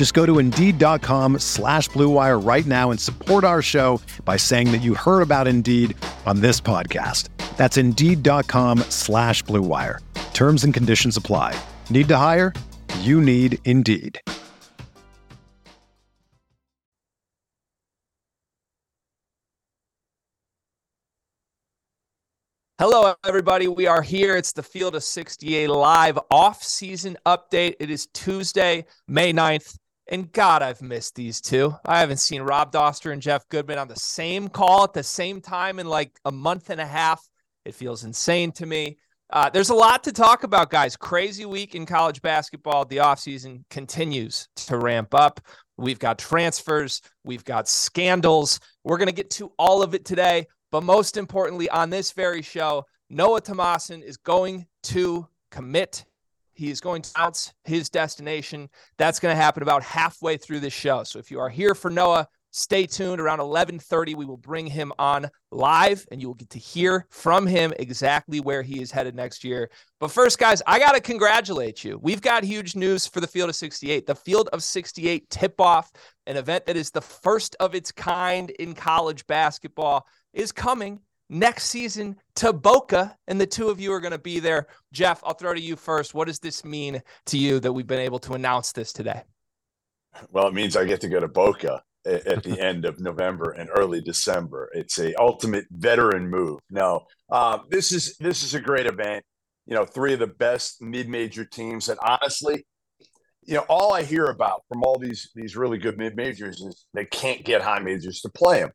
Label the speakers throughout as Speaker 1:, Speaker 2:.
Speaker 1: Just go to Indeed.com slash BlueWire right now and support our show by saying that you heard about Indeed on this podcast. That's Indeed.com slash BlueWire. Terms and conditions apply. Need to hire? You need Indeed.
Speaker 2: Hello, everybody. We are here. It's the Field of 68 live off season update. It is Tuesday, May 9th. And God, I've missed these two. I haven't seen Rob Dauster and Jeff Goodman on the same call at the same time in like a month and a half. It feels insane to me. Uh, there's a lot to talk about, guys. Crazy week in college basketball. The offseason continues to ramp up. We've got transfers, we've got scandals. We're going to get to all of it today. But most importantly, on this very show, Noah Tomassin is going to commit. He is going to announce his destination. That's going to happen about halfway through this show. So if you are here for Noah, stay tuned. Around 11:30, we will bring him on live, and you will get to hear from him exactly where he is headed next year. But first, guys, I got to congratulate you. We've got huge news for the Field of 68. The Field of 68 tip-off, an event that is the first of its kind in college basketball is coming next season to Boca, and the two of you are going to be there. Jeff, I'll throw to you first. What does this mean to you that we've been able to announce this today?
Speaker 3: Well, it means I get to go to Boca at the end of November and early December. It's a ultimate veteran move. No, uh, this is this is a great event. You know, three of the best mid-major teams, and honestly, you know, all I hear about from all these these really good mid majors is they can't get high majors to play them.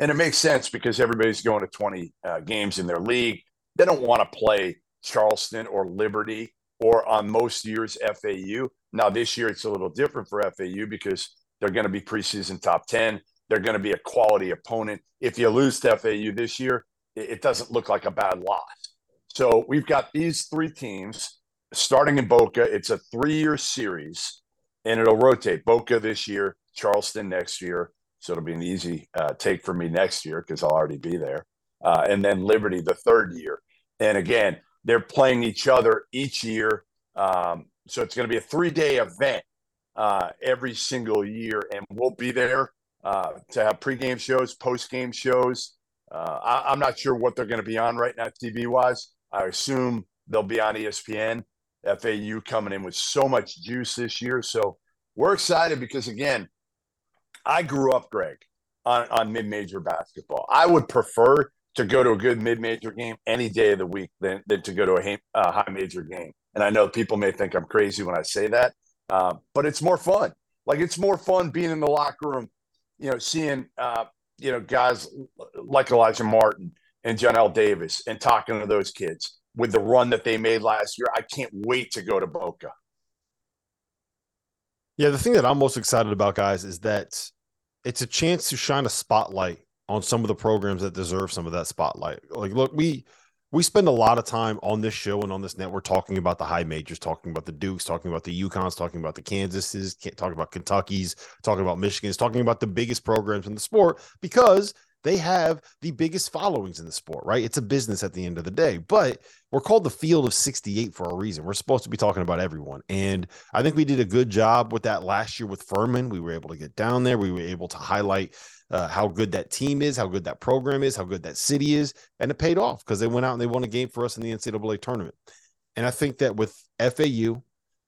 Speaker 3: And it makes sense because everybody's going to 20 uh, games in their league. They don't want to play Charleston or Liberty or on most years FAU. Now, this year it's a little different for FAU because they're going to be preseason top 10. They're going to be a quality opponent. If you lose to FAU this year, it doesn't look like a bad loss. So we've got these three teams starting in Boca. It's a three year series and it'll rotate Boca this year, Charleston next year, so it'll be an easy uh, take for me next year because I'll already be there. Uh, and then Liberty the third year. And again, they're playing each other each year. Um, so it's going to be a three day event uh, every single year. And we'll be there uh, to have pregame shows, postgame shows. Uh, I, am not sure what they're going to be on right now, TV wise. I assume they'll be on ESPN. FAU coming in with so much juice this year. So we're excited because, again, I grew up, Greg, on, on mid major basketball. I would prefer to go to a good mid major game any day of the week than, than to go to a uh, high major game. And I know people may think I'm crazy when I say that, uh, but it's more fun. Like it's more fun being in the locker room, you know, seeing, uh, you know, guys like Alijah Martin and Johnell Davis and talking to those kids with the run that they made last year. I can't wait to go to Boca.
Speaker 4: Yeah, the thing that I'm most excited about, guys, is that it's a chance to shine a spotlight on some of the programs that deserve some of that spotlight. Like, look, we we spend a lot of time on this show and on this network talking about the high majors, talking about the Dukes, talking about the UConns, talking about the Kansases, talking about Kentucky's, talking about Michigan's, talking about the biggest programs in the sport because they have the biggest followings in the sport, right? It's a business at the end of the day, but we're called the field of 68 for a reason. We're supposed to be talking about everyone. And I think we did a good job with that last year with Furman. We were able to get down there, we were able to highlight uh, how good that team is, how good that program is, how good that city is. And it paid off because they went out and they won a game for us in the NCAA tournament. And I think that with FAU,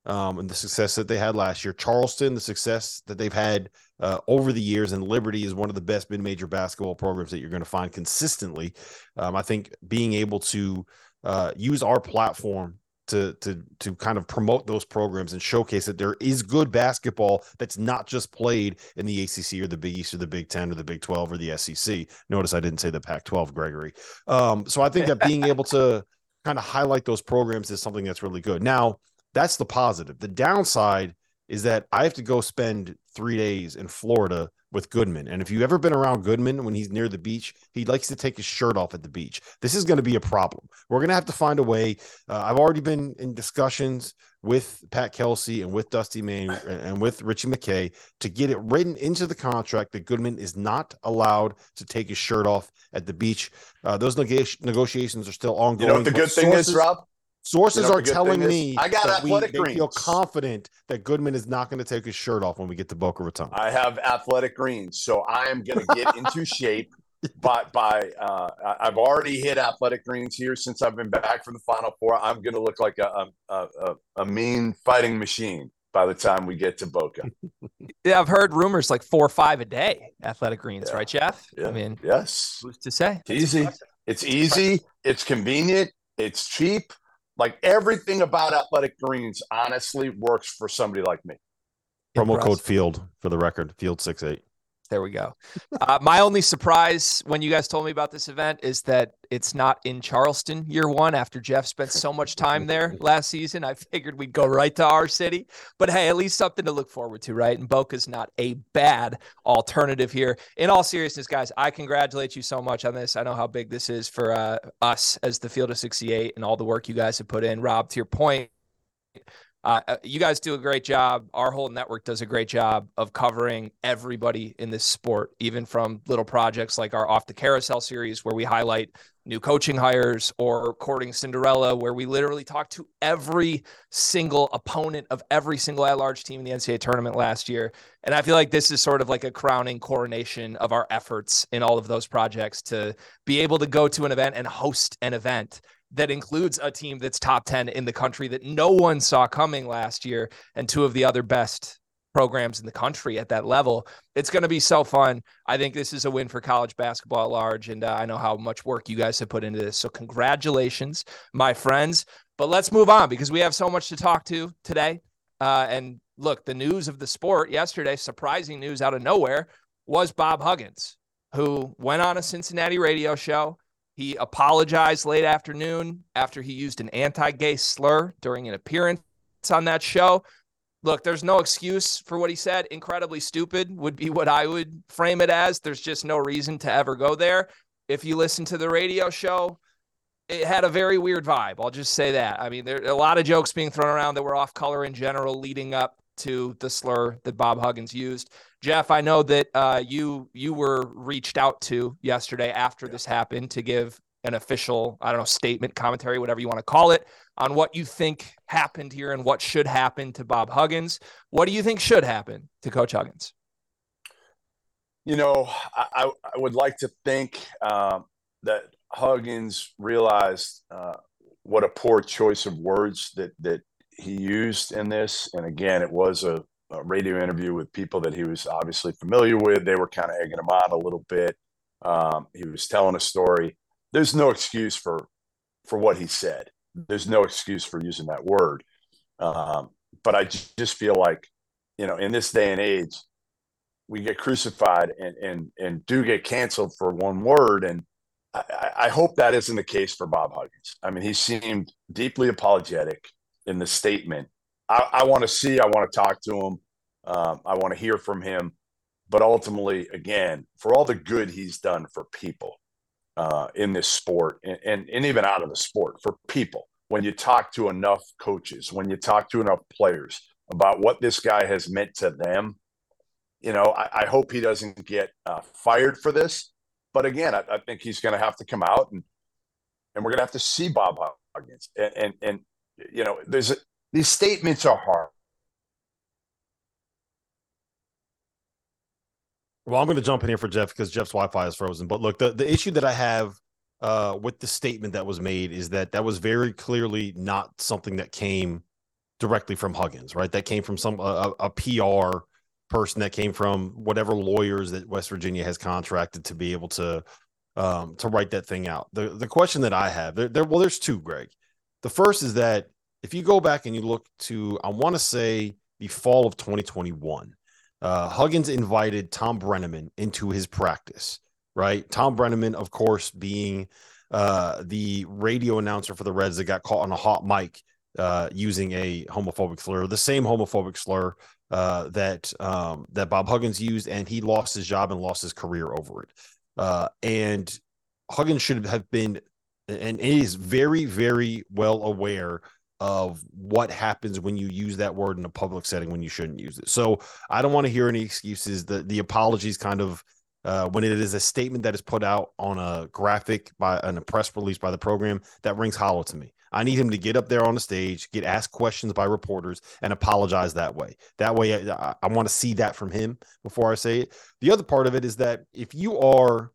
Speaker 4: um, and the success that they had last year. Charleston, the success that they've had uh, over the years, and Liberty is one of the best mid-major basketball programs that you're going to find consistently. Um, I think being able to uh, use our platform to to to kind of promote those programs and showcase that there is good basketball that's not just played in the ACC or the Big East or the Big Ten or the Big Twelve or the SEC. Notice I didn't say the Pac-12, Gregory. Um, so I think that being able to kind of highlight those programs is something that's really good. Now that's the positive. The downside is that I have to go spend three days in Florida with Goodman. And if you've ever been around Goodman when he's near the beach, he likes to take his shirt off at the beach. This is going to be a problem. We're going to have to find a way. Uh, I've already been in discussions with Pat Kelsey and with Dusty May and with Ritchie McKay to get it written into the contract that Goodman is not allowed to take his shirt off at the beach. Uh, those neg- negotiations are still ongoing.
Speaker 3: You know what the good thing sources, is, Rob?
Speaker 4: Sources you know, are telling me
Speaker 3: I got athletic
Speaker 4: we,
Speaker 3: greens.
Speaker 4: feel confident that Goodman is not going to take his shirt off when we get to Boca Raton.
Speaker 3: I have athletic greens, so I am going to get into shape. By by, uh, I've already hit athletic greens here since I've been back from the Final Four. I'm going to look like a a, a a mean fighting machine by the time we get to Boca.
Speaker 2: yeah, I've heard rumors like four or five a day. Athletic greens, yeah. right, Jeff?
Speaker 3: Yeah.
Speaker 2: I mean,
Speaker 3: yes.
Speaker 2: Who's to say?
Speaker 3: It's easy. It's easy. It's convenient. It's cheap like everything about Athletic Greens honestly works for somebody like me.
Speaker 4: Promo code Field for the record, Field six eight.
Speaker 2: There we go. Uh, my only surprise when you guys told me about this event is that it's not in Charleston year one after Jeff spent so much time there last season. I figured we'd go right to our city. But hey, at least something to look forward to, right? And Boca's not a bad alternative here. In all seriousness, guys, I congratulate you so much on this. I know how big this is for uh, us as the Field of 68 and all the work you guys have put in. Rob, to your point, uh, uh, you guys do a great job. Our whole network does a great job of covering everybody in this sport, even from little projects like our Off the Carousel series, where we highlight new coaching hires, or Courting Cinderella, where we literally talk to every single opponent of every single at large team in the NCAA tournament last year. And I feel like this is sort of like a crowning coronation of our efforts in all of those projects to be able to go to an event and host an event that includes a team that's top 10 in the country that no one saw coming last year and two of the other best programs in the country at that level. It's going to be so fun. I think this is a win for college basketball at large. And uh, I know how much work you guys have put into this. So, congratulations, my friends. But let's move on because we have so much to talk to today. Uh, and look, the news of the sport yesterday, surprising news out of nowhere, was Bob Huggins, who went on a Cincinnati radio show he apologized late afternoon after he used an anti gay slur during an appearance on that show. Look, there's no excuse for what he said. Incredibly stupid would be what I would frame it as. There's just no reason to ever go there. If you listen to the radio show, it had a very weird vibe. I'll just say that. I mean, there are a lot of jokes being thrown around that were off color in general leading up to the slur that Bob Huggins used. Jeff, I know that uh, you you were reached out to yesterday after this happened to give an official, I don't know, statement, commentary, whatever you want to call it, on what you think happened here and what should happen to Bob Huggins. What do you think should happen to Coach Huggins?
Speaker 3: You know, I, I would like to think um, that Huggins realized uh, what a poor choice of words that that he used in this. And again, it was a, a, radio interview with people that he was obviously familiar with. They were kind of egging him on a little bit. Um, he was telling a story. There's no excuse for for what he said. There's no excuse for using that word. Um, but I just feel like, you know, in this day and age, we get crucified and and and do get canceled for one word. And I, I hope that isn't the case for Bob Huggins. I mean, he seemed deeply apologetic in the statement. I, I want to see, I want to talk to him, um, I want to hear from him. But ultimately, again, for all the good he's done for people uh, in this sport and, and, and even out of the sport, for people, when you talk to enough coaches, when you talk to enough players about what this guy has meant to them, you know, I, I hope he doesn't get uh, fired for this. But again, I, I think he's going to have to come out and and we're going to have to see Bob Huggins and and, and you know, there's these statements are hard.
Speaker 4: Well, I'm going to jump in here for Jeff because Jeff's Wi-Fi is frozen. But look, the, the issue that I have uh, with the statement that was made is that that was very clearly not something that came directly from Huggins, right? That came from some a, a PR person that came from whatever lawyers that West Virginia has contracted to be able to um, to write that thing out. The the question that I have there, there well, there's two, Greg. The first is that if you go back and you look to, I want to say the fall of 2021, uh, Huggins invited Tom Brennaman into his practice, right? Tom Brennaman, of course, being uh, the radio announcer for the Reds that got caught on a hot mic uh, using a homophobic slur, the same homophobic slur uh, that um, that Bob Huggins used, and he lost his job and lost his career over it. Uh, and Huggins should have been, and he is very, very well aware of what happens when you use that word in a public setting when you shouldn't use it. So I don't want to hear any excuses. The the apologies kind of uh, when it is a statement that is put out on a graphic by on a press release by the program that rings hollow to me. I need him to get up there on the stage, get asked questions by reporters, and apologize that way. That way, I, I want to see that from him before I say it. The other part of it is that if you are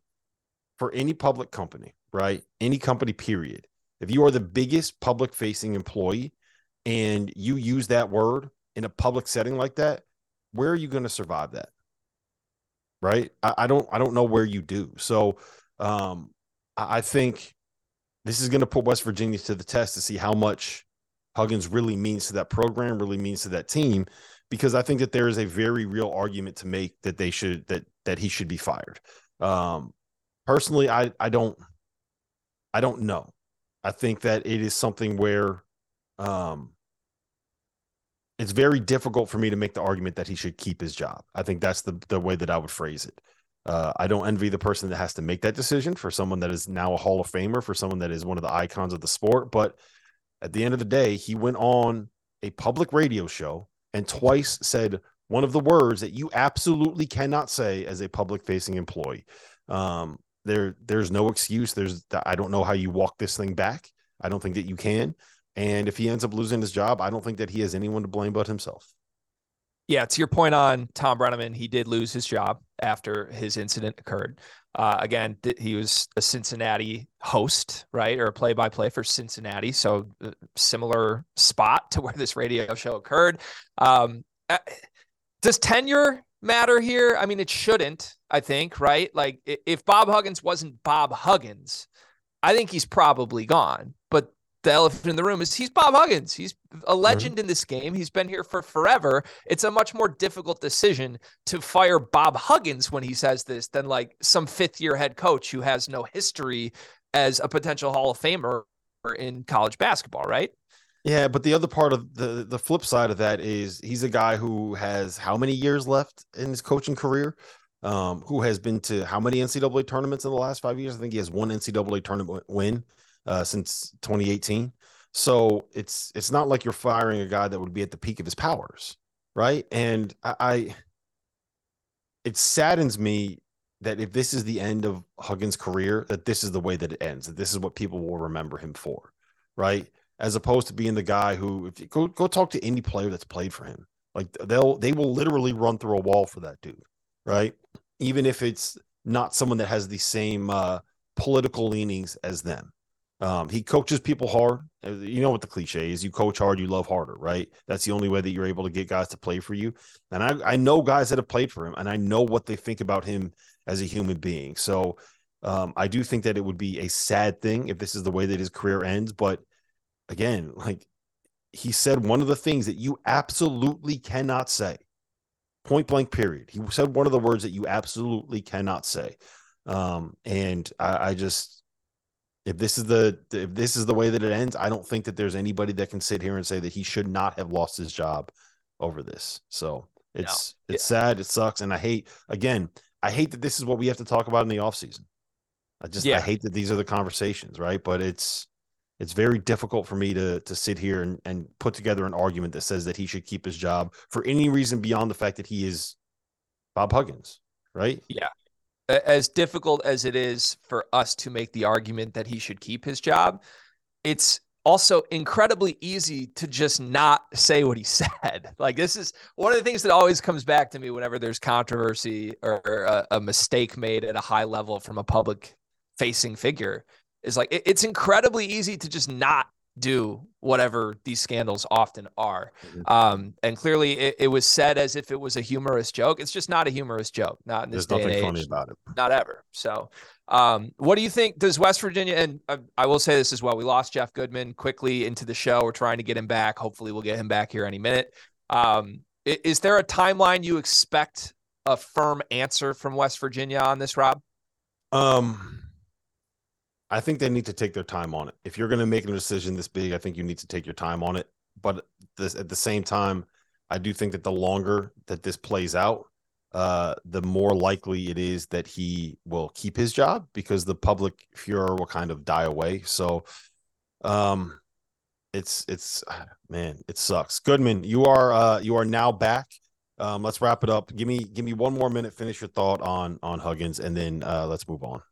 Speaker 4: for any public company, right, any company, period, if you are the biggest public facing employee and you use that word in a public setting like that, where are you going to survive that? Right. I, I, don't I don't know where you do. So um I, I think this is going to put West Virginia to the test to see how much Huggins really means to that program, really means to that team, because I think that there is a very real argument to make that they should that that he should be fired. Um personally, I I don't I don't know. I think that it is something where um, it's very difficult for me to make the argument that he should keep his job. I think that's the the way that I would phrase it. Uh, I don't envy the person that has to make that decision for someone that is now a Hall of Famer, for someone that is one of the icons of the sport. But at the end of the day, he went on a public radio show and twice said one of the words that you absolutely cannot say as a public facing employee. Um, there there's no excuse. There's I don't know how you walk this thing back. I don't think that you can. And if he ends up losing his job, I don't think that he has anyone to blame but himself.
Speaker 2: Yeah, to your point on Tom Brennaman, he did lose his job after his incident occurred. Uh, again, th- he was a Cincinnati host, right, or a play-by-play for Cincinnati, so uh, similar spot to where this radio show occurred. Um, uh, does tenure matter here? I mean, it shouldn't, I think, right? Like if Bob Huggins wasn't Bob Huggins, I think he's probably gone. But the elephant in the room is he's Bob Huggins. He's a legend mm-hmm. in this game. He's been here for forever. It's a much more difficult decision to fire Bob Huggins when he says this than like some fifth year head coach who has no history as a potential Hall of Famer in college basketball, right?
Speaker 4: Yeah, but the other part of the the flip side of that is he's a guy who has how many years left in his coaching career? Um, who has been to how many NCAA tournaments in the last five years? I think he has one NCAA tournament win uh, since 2018. So it's it's not like you're firing a guy that would be at the peak of his powers, right? And I, I it saddens me that if this is the end of Huggins' career, that this is the way that it ends. That this is what people will remember him for, right? as opposed to being the guy who if you go go talk to any player that's played for him like they'll they will literally run through a wall for that dude right? Even if it's not someone that has the same uh, political leanings as them. Um, he coaches people hard. Uh, you know what the cliche is you coach hard you love harder right? That's the only way that you're able to get guys to play for you. And i, I know guys that have played for him and i know what they think about him as a human being. So um, i do think that it would be a sad thing if this is the way that his career ends but again, like he said one of the things that you absolutely cannot say. Point blank, period. He said one of the words that you absolutely cannot say. Um, and I, I just if this is the if this is the way that it ends, I don't think that there's anybody that can sit here and say that he should not have lost his job over this. So it's no. it's yeah. sad, it sucks, and I hate again, I hate that this is what we have to talk about in the offseason. I just yeah. I hate that these are the conversations, right? But it's it's very difficult for me to to sit here and, and put together an argument that says that he should keep his job for any reason beyond the fact that he is Bob Huggins, right?
Speaker 2: Yeah. As difficult as it is for us to make the argument that he should keep his job, it's also incredibly easy to just not say what he said. Like this is one of the things that always comes back to me whenever there's controversy or a, a mistake made at a high level from a public facing figure is like it, it's incredibly easy to just not do whatever these scandals often are.
Speaker 4: Mhm.
Speaker 2: Um, and clearly it, it was said as if it was a humorous joke. It's just not a humorous joke, not in this
Speaker 4: There's
Speaker 2: day and
Speaker 4: nothing
Speaker 2: age
Speaker 4: funny about it.
Speaker 2: not ever. So, um, what do you think? Does West Virginia and I, I will say this as well? We lost Jeff Goodman quickly into the show. We're trying to get him back. Hopefully, we'll get him back here any minute. Um, i- is there a timeline you expect a firm answer from West Virginia on this, Rob?
Speaker 4: Um, I think they need to take their time on it. If you're going to make a decision this big, I think you need to take your time on it. But this, at the same time, I do think that the longer that this plays out, uh, the more likely it is that he will keep his job because the public furor will kind of die away. So, um, it's it's man, it sucks. Goodman, you are uh you are now back. Um, let's wrap it up. Give me give me one more minute. Finish your thought on on Huggins, and then uh, let's move on.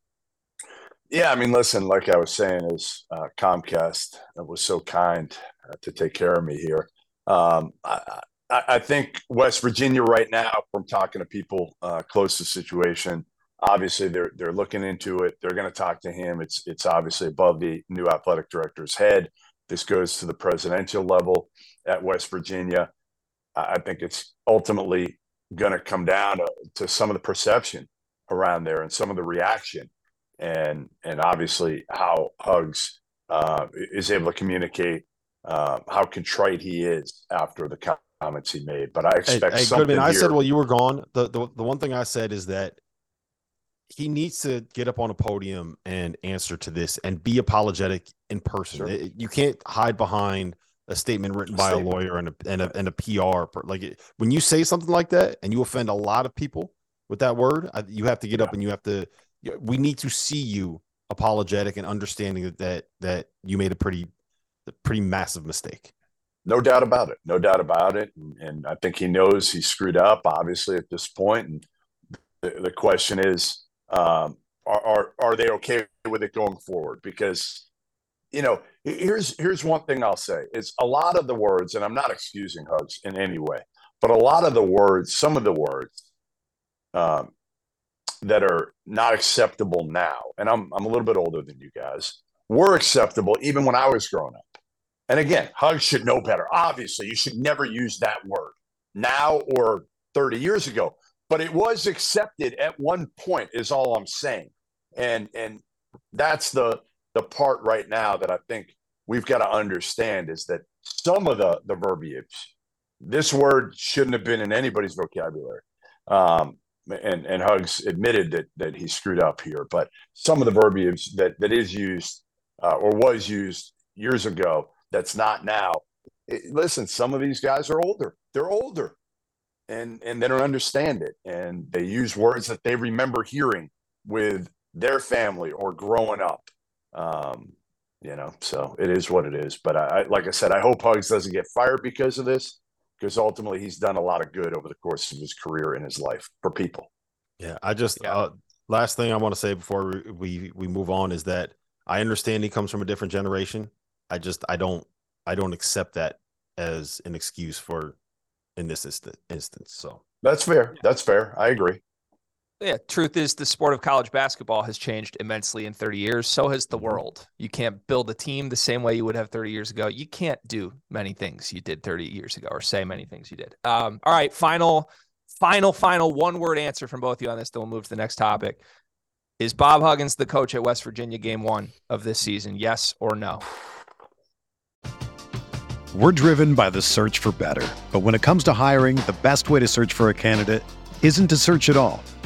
Speaker 3: Yeah, I mean, listen, like I was saying, is uh, Comcast was so kind uh, to take care of me here. Um, I, I, I think West Virginia right now, from talking to people uh, close to the situation, obviously they're they're looking into it. They're going to talk to him. It's it's obviously above the new athletic director's head. This goes to the presidential level at West Virginia. I I think it's ultimately going to come down to, to some of the perception around there and some of the reaction and and obviously how Hugs uh, is able to communicate uh, how contrite he is after the comments he made. But I expect
Speaker 4: hey,
Speaker 3: something
Speaker 4: Goodman, I
Speaker 3: here.
Speaker 4: said while you were gone, the, the the one thing I said is that he needs to get up on a podium and answer to this and be apologetic in person.
Speaker 3: Sure.
Speaker 4: It- you can't hide behind a statement written
Speaker 3: A
Speaker 4: by
Speaker 3: statement.
Speaker 4: a lawyer and a and a, and a PR. Like it, when you say something like that and you offend a lot of people with that word, I, you have to get up and you have to. We need to see you apologetic and understanding that that, that you made a pretty a pretty massive mistake.
Speaker 3: No doubt about it. No doubt about it. And, and I think he knows he screwed up, obviously, at this point. And the, the question is, um, are, are are they okay with it going forward? Because, you know, here's here's one thing I'll say is a lot of the words, and I'm not excusing Hugs in any way, but a lot of the words, some of the words, um, that are not acceptable now, and I'm I'm a little bit older than you guys, were acceptable even when I was growing up. And again, Hugs should know better. Obviously, you should never use that word now or 30 years ago, but it was accepted at one point, is all I'm saying. And and that's the the part right now that I think we've got to understand is that some of the the verbiage, this word shouldn't have been in anybody's vocabulary. Um, and and Hugs admitted that that he screwed up here, but some of the verbiage that that is used uh, or was used years ago that's not now. It- listen, some of these guys are older. They're older, and and they don't understand it, and they use words that they remember hearing with their family or growing up. Um, you know, so it is what it is. But I, I like I said, I hope Hugs doesn't get fired because of this, because ultimately he's done a lot of good over the course of his career and his life for people.
Speaker 4: Yeah, I just
Speaker 2: Yeah.
Speaker 4: uh, last thing I want to say before we, we we move on is that I understand he comes from a different generation. I just I don't I don't accept that as an excuse for in this instant, instance. So
Speaker 3: That's fair. That's fair. I agree.
Speaker 2: Yeah, truth is the sport of college basketball has changed immensely in 30 years. So has the
Speaker 3: Mhm.
Speaker 2: world. You can't build a team the same way you would have 30 years ago. You can't do many things you did 30 years ago or say many things you did. Um, all right, final, final, final one word answer from both of you on this. Then we'll move to the next topic. Is Bob Huggins the coach at West Virginia game one of this season? Yes or no?
Speaker 1: We're driven by the search for better. But when it comes to hiring, the best way to search for a candidate isn't to search at all.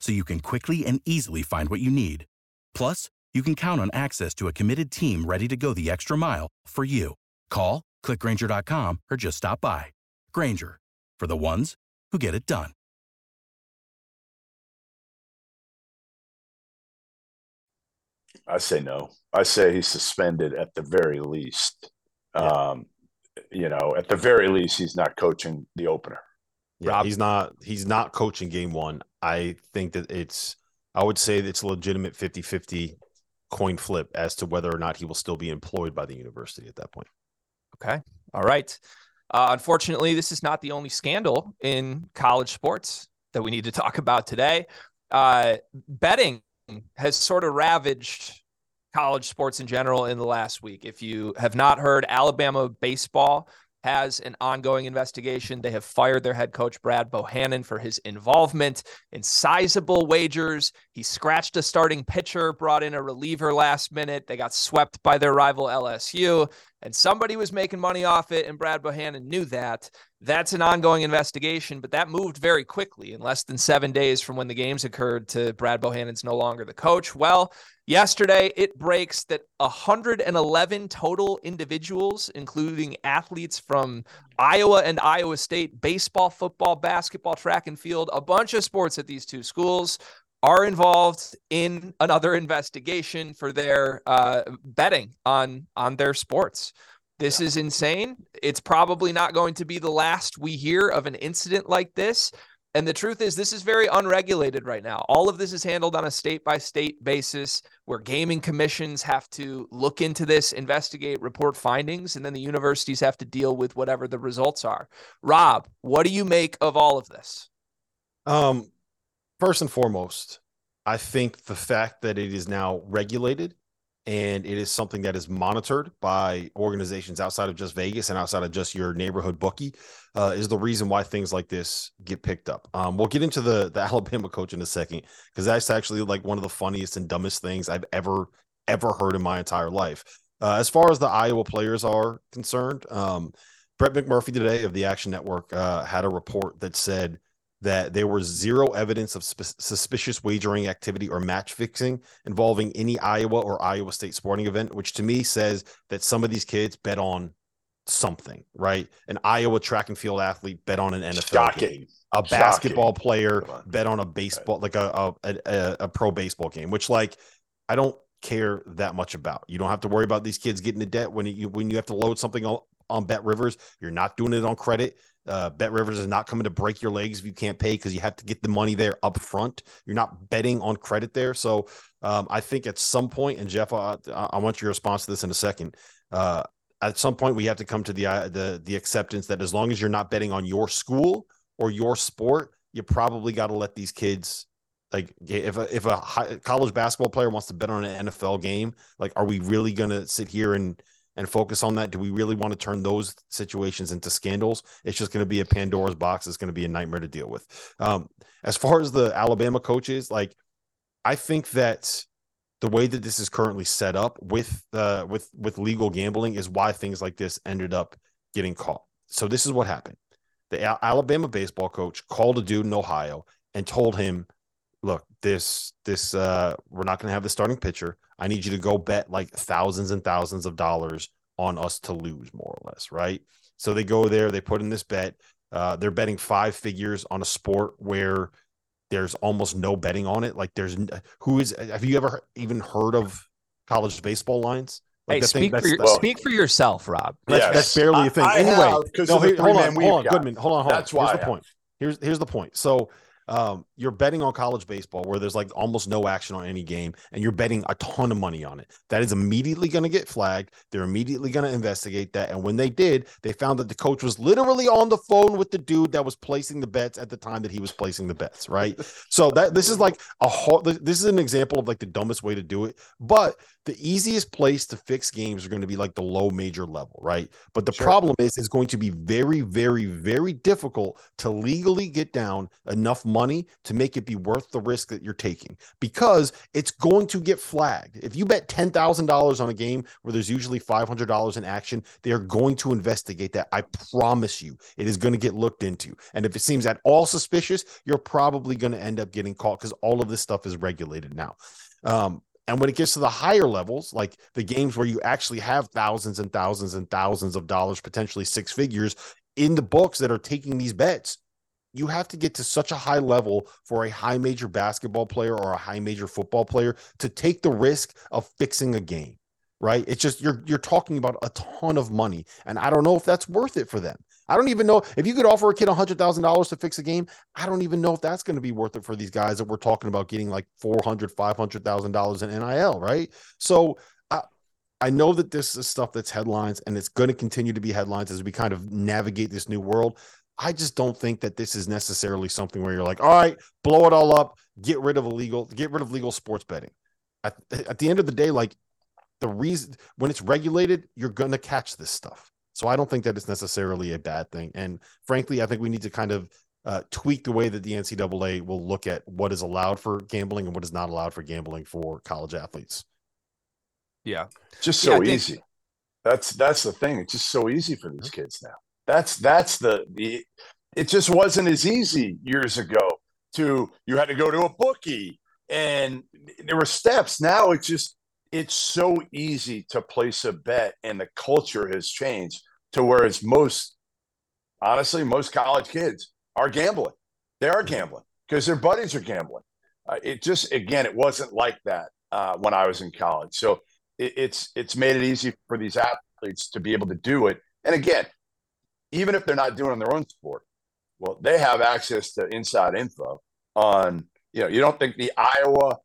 Speaker 5: so you can quickly and easily find what you need. Plus, you can count on access to a committed team ready to go the extra mile for you. Call, clickgranger.com, or just stop by. Grainger, for the ones who get it done.
Speaker 3: I say no. I say he's suspended at the very least.
Speaker 4: Yeah.
Speaker 3: Um, you know, at the very least, he's not coaching the opener.
Speaker 4: Yeah,
Speaker 2: Rob-
Speaker 4: he's not he's not coaching game one. I think that it's I would say it's a legitimate 50-50 coin flip as to whether or not he will still be employed by the university at that point.
Speaker 2: Okay. All right. Uh, unfortunately, this is not the only scandal in college sports that we need to talk about today. Uh, betting has sort of ravaged college sports in general in the last week. If you have not heard, Alabama baseball has an ongoing investigation. They have fired their head coach, Brad Bohannon, for his involvement in sizable wagers. He scratched a starting pitcher, brought in a reliever last minute. They got swept by their rival LSU, and somebody was making money off it, and Brad Bohannon knew that. That's an ongoing investigation, but that moved very quickly in less than seven days from when the games occurred to Brad Bohannon's no longer the coach. Well, Yesterday, it breaks that 111 total individuals, including athletes from Iowa and Iowa State, baseball, football, basketball, track and field, a bunch of sports at these two schools are involved in another investigation for their uh, betting on on their sports. This is insane. It's probably not going to be the last we hear of an incident like this. And the truth is, this is very unregulated right now. All of this is handled on a state by state basis where gaming commissions have to look into this, investigate, report findings, and then the universities have to deal with whatever the results are. Rob, what do you make of all of this?
Speaker 4: Um, first and foremost, I think the fact that it is now regulated and it is something that is monitored by organizations outside of just Vegas and outside of just your neighborhood bookie uh, is the reason why things like this get picked up. Um, we'll get into the the Alabama coach in a second because that's actually like one of the funniest and dumbest things I've ever ever heard in my entire life. Uh, as far as the Iowa players are concerned, um, Brett McMurphy today of the Action Network uh, had a report that said that there was zero evidence of sp- suspicious wagering activity or match fixing involving any Iowa or Iowa State sporting event, which to me says that some of these kids bet on something, right? An Iowa track and field athlete bet on an NFL
Speaker 3: Shocking.
Speaker 4: game. A
Speaker 3: Shocking.
Speaker 4: basketball player
Speaker 3: on.
Speaker 4: bet on a baseball, like a a, a a pro baseball game, which like I don't care that much about. You don't have to worry about these kids getting into debt when you when you have to load something on, on Bet Rivers. You're not doing it on credit. Uh, Bet Rivers is not coming to break your legs if you can't pay because you have to get the money there up front. You're not betting on credit there. So um, I think at some point, and Jeff, I, I want your response to this in a second. Uh, at some point, we have to come to the uh, the the acceptance that as long as you're not betting on your school or your sport, you probably got to let these kids like if a if a high, college basketball player wants to bet on an NFL game, like are we really going to sit here and and focus on that? Do we really want to turn those situations into scandals? It's just going to be a Pandora's box. It's going to be a nightmare to deal with. Um, as far as the Alabama coaches, like I think that the way that this is currently set up with uh, with with legal gambling is why things like this ended up getting caught. So this is what happened. The Al- Alabama baseball coach called a dude in Ohio and told him, "Look, this this uh, we're not going to have the starting pitcher. I need you to go bet like thousands and thousands of dollars on us to lose, more or less, right?" So they go there, they put in this bet. Uh, they're betting five figures on a sport where there's almost no betting on it. Like there's who is have you ever even heard of college baseball lines? Like
Speaker 2: Hey,
Speaker 4: that thing-
Speaker 2: speak for, your,
Speaker 3: well-
Speaker 2: speak for yourself, Rob.
Speaker 4: that's,
Speaker 3: Yes.
Speaker 4: that's barely a thing.
Speaker 3: I- I
Speaker 4: anyway,
Speaker 3: have, 'cause
Speaker 4: no,
Speaker 3: of the
Speaker 4: here- hold on, hold on. Goodman, hold on, hold on.
Speaker 3: That's
Speaker 4: on.
Speaker 3: why
Speaker 4: Here's
Speaker 3: I
Speaker 4: the
Speaker 3: have.
Speaker 4: point. Here's here's the point. So um, you're betting on college baseball where there's like almost no action on any game and you're betting a ton of money on it. That is immediately going to get flagged. They're immediately going to investigate that. And when they did, they found that the coach was literally on the phone with the dude that was placing the bets at the time that he was placing the bets, right? so that this is like a whole, this is an example of like the dumbest way to do it. But the easiest place to fix games are going to be like the low major level, right? But the sure. problem is, it's going to be very, very, very difficult to legally get down enough money to make it be worth the risk that you're taking because it's going to get flagged. If you bet $10,000 on a game where there's usually $500 in action, they are going to investigate that. I promise you, it is going to get looked into. And if it seems at all suspicious, you're probably going to end up getting caught because all of this stuff is regulated now. Um, and when it gets to the higher levels, like the games where you actually have thousands and thousands and thousands of dollars, potentially six figures in the books that are taking these bets, you have to get to such a high level for a high major basketball player or a high major football player to take the risk of fixing a game right it's just you're you're talking about a ton of money and i don't know if that's worth it for them I don't even know if you could offer a kid $100,000 to fix a game. I don't even know if that's going to be worth it for these guys that we're talking about getting like $400,000, $500,000 in NIL, right? So I, I know that this is stuff that's headlines and it's going to continue to be headlines as we kind of navigate this new world. I just don't think that this is necessarily something where you're like, all right, blow it all up, get rid of illegal, get rid of legal sports betting. At, at the end of the day, like the reason when it's regulated, you're going to catch this stuff. So I don't think that it's necessarily a bad thing. And frankly, I think we need to kind of uh, tweak the way that the NCAA will look at what is allowed for gambling and what is not allowed for gambling for college athletes.
Speaker 2: Yeah,
Speaker 3: just so yeah, easy. Think... That's that's the thing. It's just so easy for these kids now. That's that's the the. It just wasn't as easy years ago. To you had to go to a bookie, and there were steps. Now it's just it's so easy to place a bet and the culture has changed to whereas most honestly most college kids are gambling they are gambling because their buddies are gambling uh, it just again it wasn't like that uh, when i was in college so it, it's it's made it easy for these athletes to be able to do it and again even if they're not doing in their own sport well they have access to inside info on you know you don't think the iowa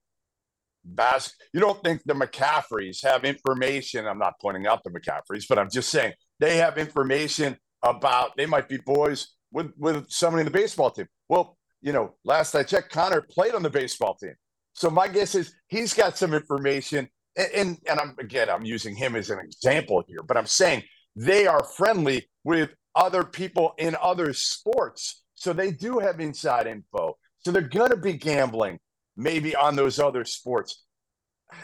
Speaker 3: bas- you don't think the McCaffreys have information. I'm not pointing out the McCaffreys, but I'm just saying they have information about they might be boys with with somebody in the baseball team. Well, you know, last I checked, Connor played on the baseball team. So my guess is he's got some information. And, and, and I'm again, I'm using him as an example here, but I'm saying they are friendly with other people in other sports. So they do have inside info. So they're going to be gambling maybe on those other sports.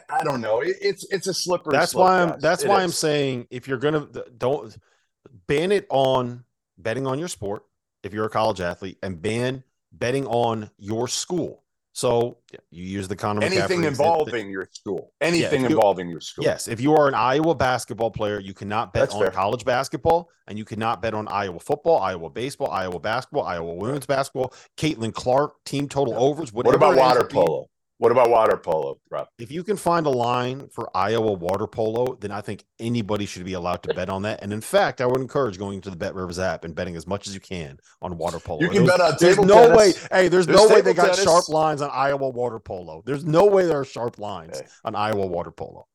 Speaker 3: I don't know. It, it's it's a slippery.
Speaker 4: That's
Speaker 3: slope,
Speaker 4: why I'm.
Speaker 3: guys.
Speaker 4: That's
Speaker 3: it
Speaker 4: why
Speaker 3: is.
Speaker 4: I'm saying if you're gonna don't ban it on betting on your sport if you're a college athlete, and ban betting on your school. So you use the Connor
Speaker 3: anything
Speaker 4: McCaffrey
Speaker 3: involving your school. Anything yeah, you, involving your school.
Speaker 4: Yes, if you are an Iowa basketball player, you cannot bet That's on fair. college basketball, and you cannot bet on Iowa football, Iowa baseball, Iowa basketball, Iowa women's basketball, Caitlin Clark, team total overs.
Speaker 3: What about water polo? What about water polo, Rob?
Speaker 4: If you can find a line for Iowa water polo, then I think anybody should be allowed to bet on that. And in fact, I would encourage going to the Bet Rivers app and betting as much as you can on water polo.
Speaker 3: You can there's, bet on
Speaker 4: There's
Speaker 3: no
Speaker 4: way. Hey, there's, there's no way they got tennis. sharp lines on Iowa water polo. There's no way there are sharp lines okay. on Iowa water polo.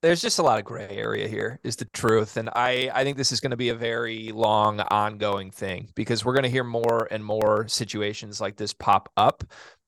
Speaker 2: There's just a lot of gray area here, is the truth. And I, I think this is going to be a very long, ongoing thing because we're going to hear more and more situations like this pop up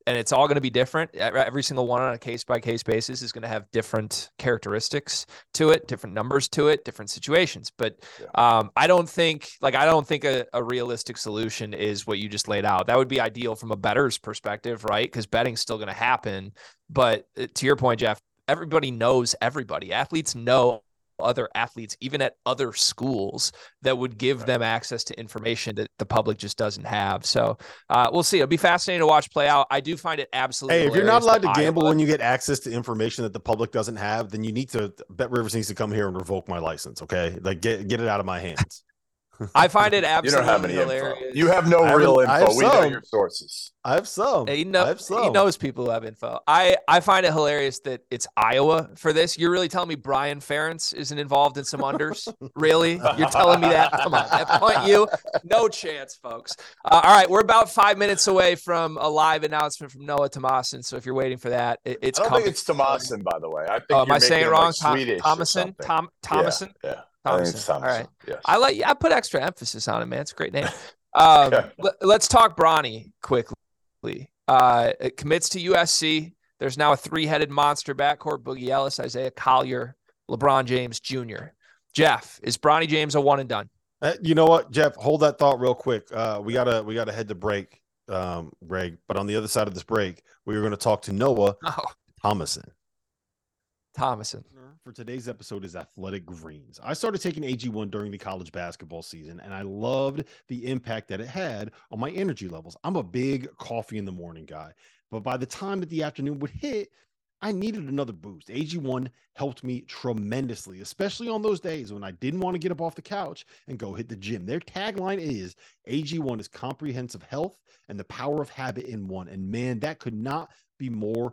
Speaker 2: and it's all going to be different. Every single one on a case by case basis is going to have different characteristics to it, different numbers to it, different situations. But yeah. um, I don't think, like, I don't think a, a, realistic solution is what you just laid out. That would be ideal from a better's perspective, right? Because betting's still going to happen. But uh, to your point, Jeff, everybody knows everybody. Athletes know other athletes, even at other schools, that would give right. them access to information that the public just doesn't have. So uh, we'll see. It'll be fascinating to watch play out. I do find it absolutely.
Speaker 4: Hey, if you're not allowed to gamble Iowa, when you get access to information that the public doesn't have, then you need to. Bet Rivers needs to come here and revoke my license. Okay, like get get it out of my hands.
Speaker 2: I find it
Speaker 3: You
Speaker 2: absolutely
Speaker 3: don't have any
Speaker 2: hilarious.
Speaker 3: info. You have no
Speaker 4: I
Speaker 3: real
Speaker 4: have- I have
Speaker 3: info. We know your sources.
Speaker 4: I have some.
Speaker 2: He,
Speaker 4: I
Speaker 2: know,
Speaker 4: have
Speaker 2: he knows people who have info. I, I find it hilarious that it's Iowa for this. You're really telling me Brian Ferentz isn't involved in some unders? really? You're telling me that? Come on, that punt you? No chance, folks. Uh, all right, we're about five minutes away from a live announcement from Noah Tomasin. So if you're waiting for that, it, it's
Speaker 3: I don't
Speaker 2: coming.
Speaker 3: think it's Tomasin, by the way. I think
Speaker 2: Oh, am
Speaker 3: you're
Speaker 2: I saying it wrong?
Speaker 3: like
Speaker 2: Tom-
Speaker 3: Swedish Thomasson?
Speaker 2: Tom Thomasson?
Speaker 3: Yeah, yeah. I think it's
Speaker 2: Thomasson. All right.
Speaker 3: Yes.
Speaker 2: I like. I put extra emphasis on it, man. It's a great name. Um,
Speaker 3: Okay.
Speaker 2: let, us talk Bronny quickly. Uh, it commits to USC. There's now a three-headed monster backcourt: Boogie Ellis, Isaiah Collier, LeBron James Jr. Jeff, is Bronny James a one and done?
Speaker 4: Uh, you know what, Jeff? Hold that thought real quick. Uh, we gotta we gotta head to break, um, Greg. But on the other side of this break, we are going to talk to Noah
Speaker 2: Oh,
Speaker 4: Thomasson.
Speaker 2: Thomasson.
Speaker 4: For today's episode is Athletic Greens. I started taking AG1 during the college basketball season, and I loved the impact that it had on my energy levels. I'm a big coffee in the morning guy, but by the time that the afternoon would hit, I needed another boost. AG1 helped me tremendously, especially on those days when I didn't want to get up off the couch and go hit the gym. Their tagline is AG1 is comprehensive health and the power of habit in one. And man, that could not be more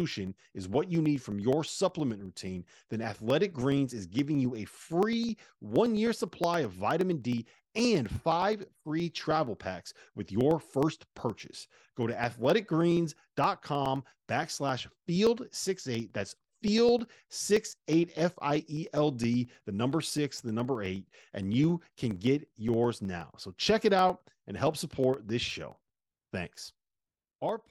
Speaker 4: is what you need from your supplement routine, then Athletic Greens is giving you a free one year supply of vitamin D and five free travel packs with your first purchase. Go to athleticgreens.com backslash field 68. That's field 68 F I E L D, the number six, the number eight, and you can get yours now. So check it out and help support this show. Thanks. Our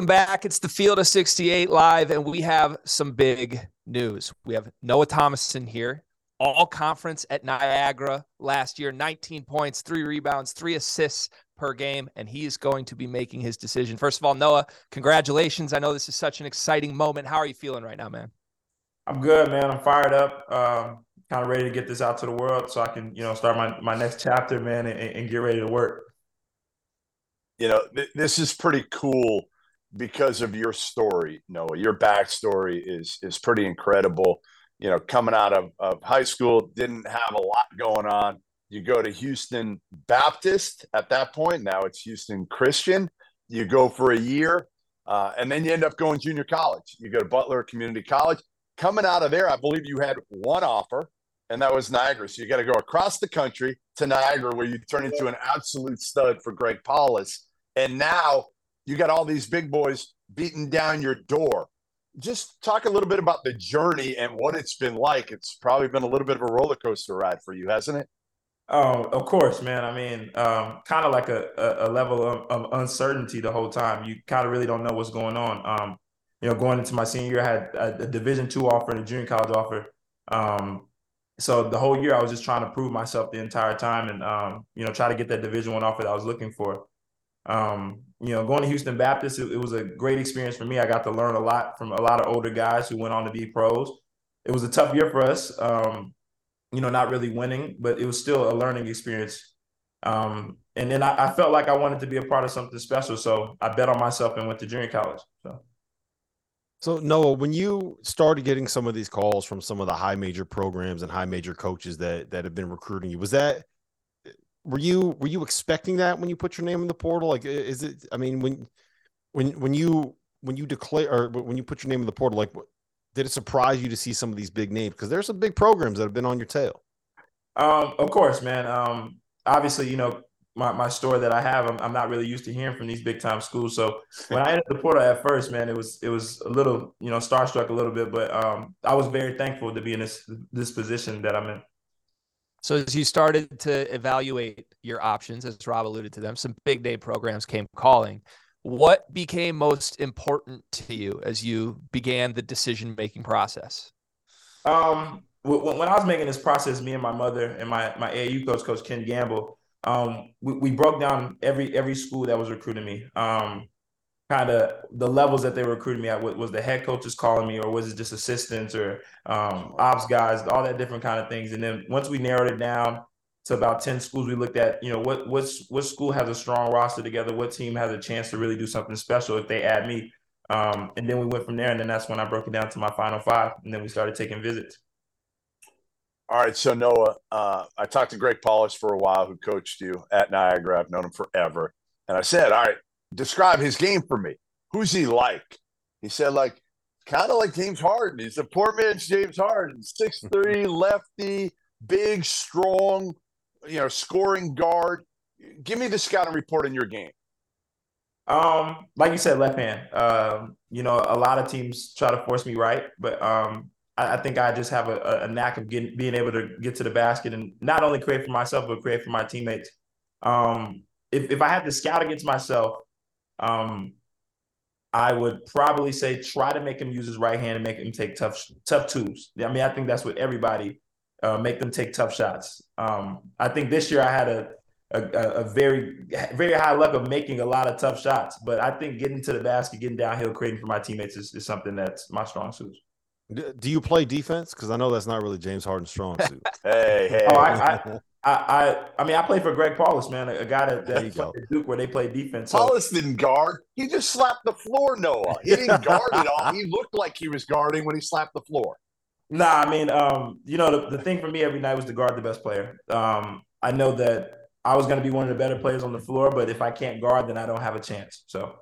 Speaker 2: Welcome back. It's the Field of 68 live, and we have some big news. We have Noah Thomasson here, all conference at Niagara last year 19 points, three rebounds, three assists per game, and he is going to be making his decision. First of all, Noah, congratulations. I know this is such an exciting moment. How are you feeling right now, man?
Speaker 6: I'm good, man. I'm fired up. Um, kind of ready to get this out to the world so I can, you know, start my, my next chapter, man, and, and get ready to work.
Speaker 3: You know, th- this is pretty cool because of your story, Noah. Your backstory is is pretty incredible. You know, coming out of, of high school, didn't have a lot going on. You go to Houston Baptist at that point. Now it's Houston Christian. You go for a year, uh, and then you end up going junior college. You go to Butler Community College. Coming out of there, I believe you had one offer, and that was Niagara. So you got to go across the country to Niagara, where you turn into an absolute stud for Greg Paulus. And now you got all these big boys beating down your door. Just talk a little bit about the journey and what it's been like. It's probably been a little bit of a roller coaster ride for you, hasn't it?
Speaker 6: Oh, of course, man. I mean, um, kind of like a, a, level of, of, uncertainty the whole time. You kind of really don't know what's going on. Um, you know, going into my senior year, I had a, a Division two offer and a junior college offer. Um, so the whole year, I was just trying to prove myself the entire time, and um, you know, try to get that Division one offer that I was looking for. Um, you know, going to Houston Baptist, it, it, was a great experience for me. I got to learn a lot from a lot of older guys who went on to be pros. It was a tough year for us. Um, you know, not really winning, but it was still a learning experience. Um, and then I, I, felt like I wanted to be a part of something special, so I bet on myself and went to junior college. So.
Speaker 4: So Noah, when you started getting some of these calls from some of the high major programs and high major coaches that that have been recruiting you, was that were you were you expecting that when you put your name in the portal? Like, is it? I mean, when when when you when you declare or when you put your name in the portal, like, did it surprise you to see some of these big names? Because there's some big programs that have been on your tail.
Speaker 6: Um, of course, man. Um, obviously, you know my, my story that I have. I'm, I'm not really used to hearing from these big time schools. So when I entered the portal at first, man, it was it was a little you know starstruck a little bit, but um, I was very thankful to be in this this position that I'm in.
Speaker 2: So as you started to evaluate your options, as Rob alluded to them, some big day programs came calling. What became most important to you as you began the decision making process?
Speaker 6: Um, when I was making this process, me and my mother and my my AAU coach, Coach Ken Gamble, um, we, we broke down every every school that was recruiting me. Um, kind of the levels that they were recruiting me at. Was the head coaches calling me, or was it just assistants or um, ops guys? All that different kind of things. And then once we narrowed it down to about ten schools, we looked at you know what what's what school has a strong roster together, what team has a chance to really do something special if they add me. Um, and then we went from there, and then that's when I broke it down to my final five, and then we started taking visits.
Speaker 3: All right, so Noah, uh, I talked to Greg Paulus for a while, who coached you at Niagara. I've known him forever, and I said, "All right, describe his game for me. Who's he like?" He said, "Like kind of like James Harden. He's a poor man's James Harden, six three, lefty, big, strong, you know, scoring guard. Give me the scouting report in your game."
Speaker 6: Um, like you said, left hand. Um, you know, a lot of teams try to force me right, but um, I, I think I just have a, a knack of getting being able to get to the basket and not only create for myself but create for my teammates. Um, if if I had to scout against myself, um, I would probably say try to make him use his right hand and make him take tough tough twos. I mean, I think that's what everybody uh, make them take tough shots. Um, I think this year I had a, a, a very very high luck of making a lot of tough shots, but I think getting to the basket, getting downhill, creating for my teammates is, is something that's my strong suit.
Speaker 4: Do you play defense? Because I know that's not really James Harden's strong suit.
Speaker 3: hey, hey.
Speaker 6: Oh, I, I, I, I, mean, I played for Greg Paulus, man, a, guy that, that played at Duke where they play defense.
Speaker 3: So. Paulus didn't guard. He just slapped the floor, Noah. He didn't guard at all. He looked like he was guarding when he slapped the floor.
Speaker 6: Nah, I mean, um, you know, the, the thing for me every night was to guard the best player. Um, I know that I was going to be one of the better players on the floor, but if I can't guard, then I don't have a chance. So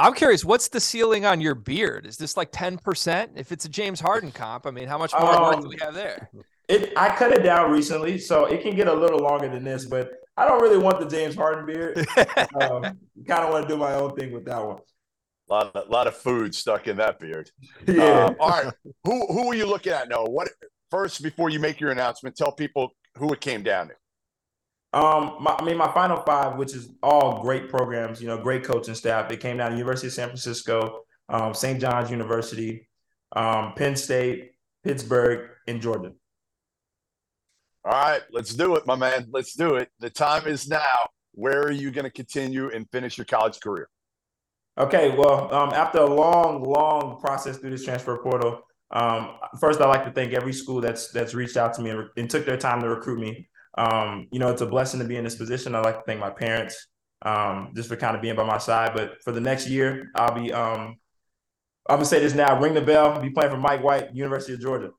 Speaker 2: I'm curious, what's the ceiling on your beard? Is this like 10%? If it's a James Harden comp, I mean, how much more um, do we have there?
Speaker 6: It I cut it down recently, so it can get a little longer than this, but I don't really want the James Harden beard. um, kind of want to do my own thing with that one.
Speaker 3: A lot, of, lot of food stuck in that beard.
Speaker 6: Yeah.
Speaker 3: Um, all right. Who who are you looking at? No. What first before you make your announcement? Tell people who it came down to.
Speaker 6: Um, my, I mean, my final five, which is all great programs, you know, great coaching staff. It came down to University of San Francisco, um, St. John's University, um, Penn State, Pittsburgh, and Georgia.
Speaker 3: All right, let's do it, my man. Let's do it. The time is now. Where are you going to continue and finish your college career?
Speaker 6: Okay, well, um, after a long, long process through this transfer portal, um, first I'd like to thank every school that's that's reached out to me and, and took their time to recruit me. Um, you know, it's a blessing to be in this position. I'd like to thank my parents um, just for kind of being by my side. But for the next year, I'll be um, I'm gonna say this now. Ring the bell. I'll be playing for Mike White, University of Georgia.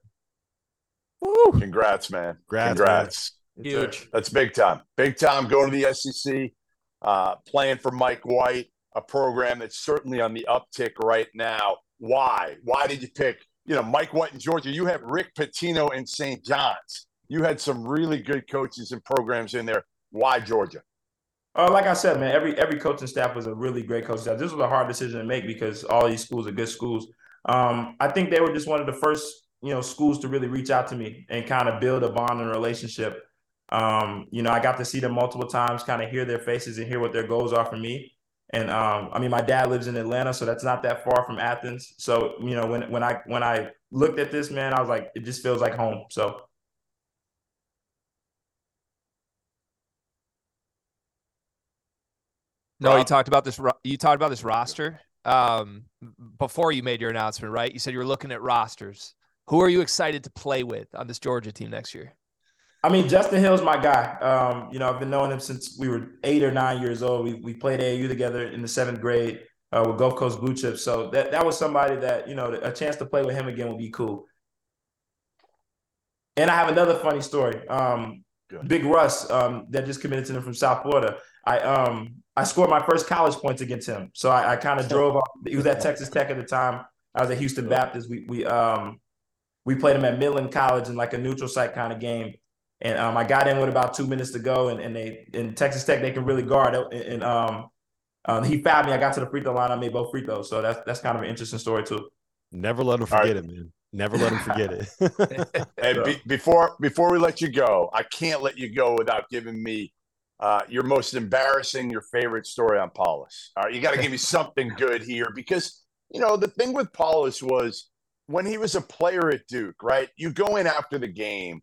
Speaker 3: Woo! Congrats, man.
Speaker 4: Congrats.
Speaker 3: Congrats.
Speaker 2: Huge.
Speaker 3: That's big time. Big time going to the SEC, uh, playing for Mike White, a program that's certainly on the uptick right now. Why? Why did you pick, you know, Mike White in Georgia? You have Rick Pitino in St. John's you had some really good coaches and programs in there. Why Georgia?
Speaker 6: Uh, like I said, man, every every coaching staff was a really great coaching staff. This was a hard decision to make because all these schools are good schools. Um, I think they were just one of the first, you know, schools to really reach out to me and kind of build a bond and relationship. Um, you know, I got to see them multiple times, kind of hear their faces and hear what their goals are for me. And um, I mean, my dad lives in Atlanta, so that's not that far from Athens. So, you know, when when I when I looked at this, man, I was like, it just feels like home. So
Speaker 2: No, you talked about this. You talked about this roster um, before you made your announcement, right? You said you were looking at rosters. Who are you excited to play with on this Georgia team next year?
Speaker 6: I mean, Justin Hill's my guy. Um, you know, I've been knowing him since we were eight or nine years old. We we played AAU together in the seventh grade uh, with Gulf Coast Blue Chips. So that that was somebody that you know a chance to play with him again would be cool. And I have another funny story. Um, Big Russ um, that just committed to them from South Florida. I um I scored my first college points against him. So I, I kind of drove off. He was at Texas Tech at the time. I was at Houston Baptist. We we um we played him at Midland College in like a neutral site kind of game. And um, I got in with about two minutes to go, and, and they in Texas Tech they can really guard. And, and um, um, he fouled me. I got to the free throw line. I made both free throws. So that's that's kind of an interesting story too.
Speaker 4: Never let him forget right. it, man. Never let him forget
Speaker 3: it. and be, before before we let you go, I can't let you go without giving me uh, your most embarrassing, your favorite story on Paulus. All right, you got to give me something good here because you know the thing with Paulus was when he was a player at Duke, right? You go in after the game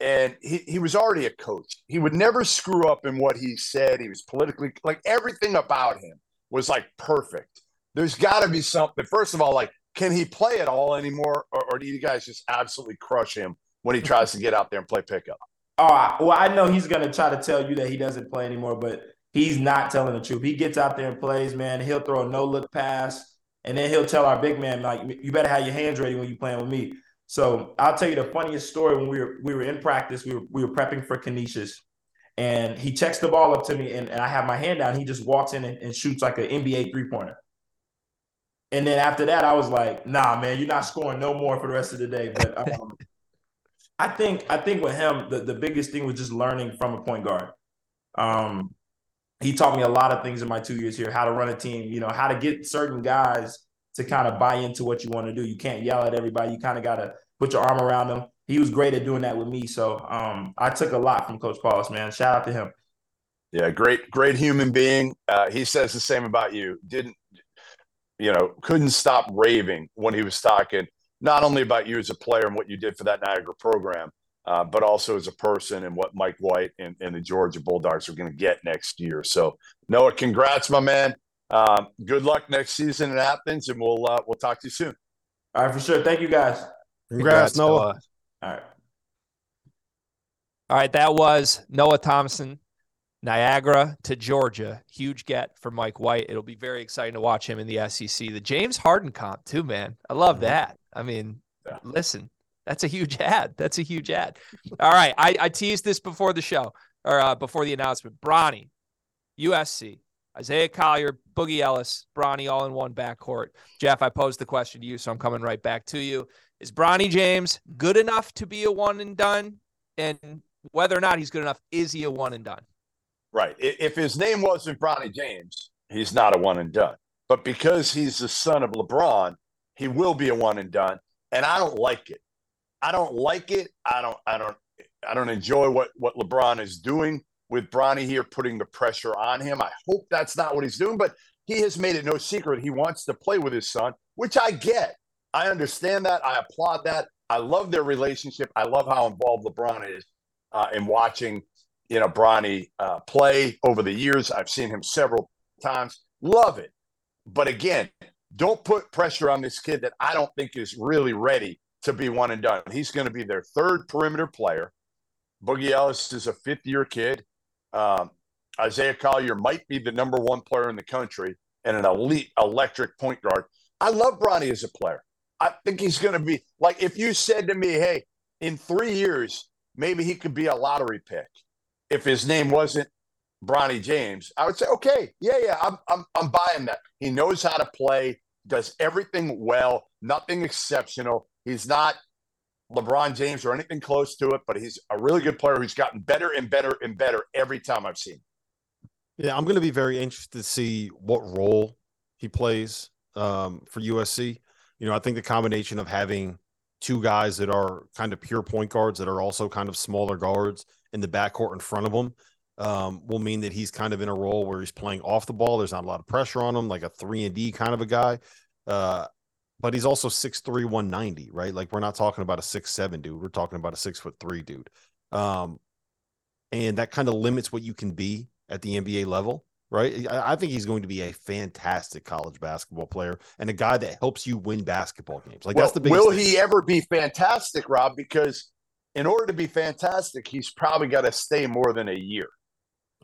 Speaker 3: and he, he was already a coach. He would never screw up in what he said. He was politically like everything about him was like perfect. There's got to be something. First of all, like, can he play at all anymore, or, or do you guys just absolutely crush him when he tries to get out there and play pickup?
Speaker 6: Oh, well, I know he's gonna try to tell you that he doesn't play anymore, but he's not telling the truth. He gets out there and plays, man. He'll throw a no look pass, and then he'll tell our big man, like, you better have your hands ready when you playing with me. So I'll tell you the funniest story when we were we were in practice, we were we were prepping for Canisius, and he checks the ball up to me, and, and I have my hand down. He just walks in and, and shoots like an NBA three pointer. And then after that, I was like, "Nah, man, you're not scoring no more for the rest of the day." But um, I think I think with him, the, the biggest thing was just learning from a point guard. Um, he taught me a lot of things in my two years here: how to run a team, you know, how to get certain guys to kind of buy into what you want to do. You can't yell at everybody. You kind of got to put your arm around them. He was great at doing that with me. So um, I took a lot from Coach Paulus, man. Shout out to him.
Speaker 3: Yeah, great, great human being. Uh, he says the same about you. Didn't, you know, couldn't stop raving when he was talking not only about you as a player and what you did for that Niagara program, uh, but also as a person and what Mike White and, and the Georgia Bulldogs are going to get next year. So, Noah, congrats, my man. Um, good luck next season in Athens, and we'll uh, we'll talk to you soon.
Speaker 6: All right, for sure. Thank you, guys.
Speaker 4: Congrats, Congrats Noah. Noah.
Speaker 6: All right.
Speaker 2: All right, that was Noah Thomasson, Niagara to Georgia. Huge get for Mike White. It'll be very exciting to watch him in the SEC. The James Harden comp, too, man. I love mm-hmm. that. I mean, yeah. listen, that's a huge ad. That's a huge ad. All right. I, I teased this before the show or uh, before the announcement. Bronny, USC, Isaiah Collier, Boogie Ellis, Bronny all in one backcourt. Jeff, I posed the question to you, so I'm coming right back to you. Is Bronny James good enough to be a one and done? And whether or not he's good enough, is he a one and done?
Speaker 3: Right. If his name wasn't Bronny James, he's not a one and done. But because he's the son of LeBron, he will be a one and done. And I don't like it. I don't like it. I don't. I don't. I don't enjoy what what LeBron is doing with Bronny here, putting the pressure on him. I hope that's not what he's doing, but he has made it no secret he wants to play with his son, which I get. I understand that. I applaud that. I love their relationship. I love how involved LeBron is uh, in watching, you know, Bronny uh, play over the years. I've seen him several times. Love it. But again, don't put pressure on this kid that I don't think is really ready to be one and done. He's going to be their third perimeter player. Boogie Ellis is a fifth year kid. Um, Isaiah Collier might be the number one player in the country and an elite electric point guard. I love Bronny as a player. I think he's going to be like if you said to me, "Hey, in three years, maybe he could be a lottery pick." If his name wasn't Bronny James, I would say, "Okay, yeah, yeah, I'm, I'm, I'm buying that." He knows how to play, does everything well, nothing exceptional. He's not LeBron James or anything close to it, but he's a really good player who's gotten better and better and better every time I've seen.
Speaker 4: Yeah, I'm going to be very interested to see what role he plays um, for USC. You know, I think the combination of having two guys that are kind of pure point guards that are also kind of smaller guards in the backcourt in front of him um, will mean that he's kind of in a role where he's playing off the ball. There's not a lot of pressure on him, like a three and D kind of a guy. Uh, but he's also 6'3, 190, right? Like we're not talking about a six seven dude. We're talking about a six foot three dude. Um, and that kind of limits what you can be at the NBA level right? I, think he's going to be a fantastic college basketball player and a guy that helps you win basketball games. Like
Speaker 3: well,
Speaker 4: that's the
Speaker 3: biggest. Will thing. he ever be fantastic, Rob? Because in order to be fantastic, he's probably got to stay more than a year.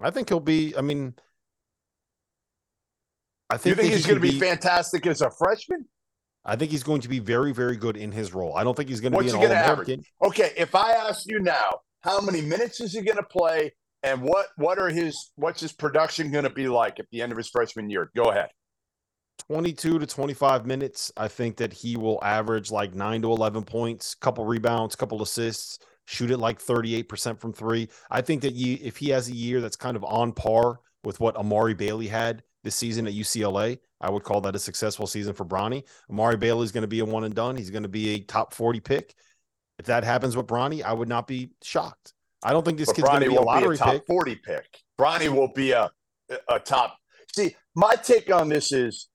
Speaker 4: I think he'll be. I mean,
Speaker 3: I think, think he's going to be, be fantastic as a freshman.
Speaker 4: I think he's going to be very, very good in his role. I don't think he's going to What's be an all American.
Speaker 3: Okay, if I ask you now, how many minutes is he going to play? And what what are his what's his production going to be like at the end of his freshman year? Go ahead.
Speaker 4: 22 to 25 minutes. I think that he will average like 9 to 11 points, couple rebounds, couple assists, shoot it like 38% from 3. I think that you if he has a year that's kind of on par with what Amari Bailey had this season at UCLA, I would call that a successful season for Bronny. Amari Bailey is going to be a one and done. He's going to be a top 40 pick. If that happens with Bronny, I would not be shocked. I don't think this but kid's going to be a lottery be a top pick.
Speaker 3: Forty pick. Bronny will be a a top. See, my take on this is,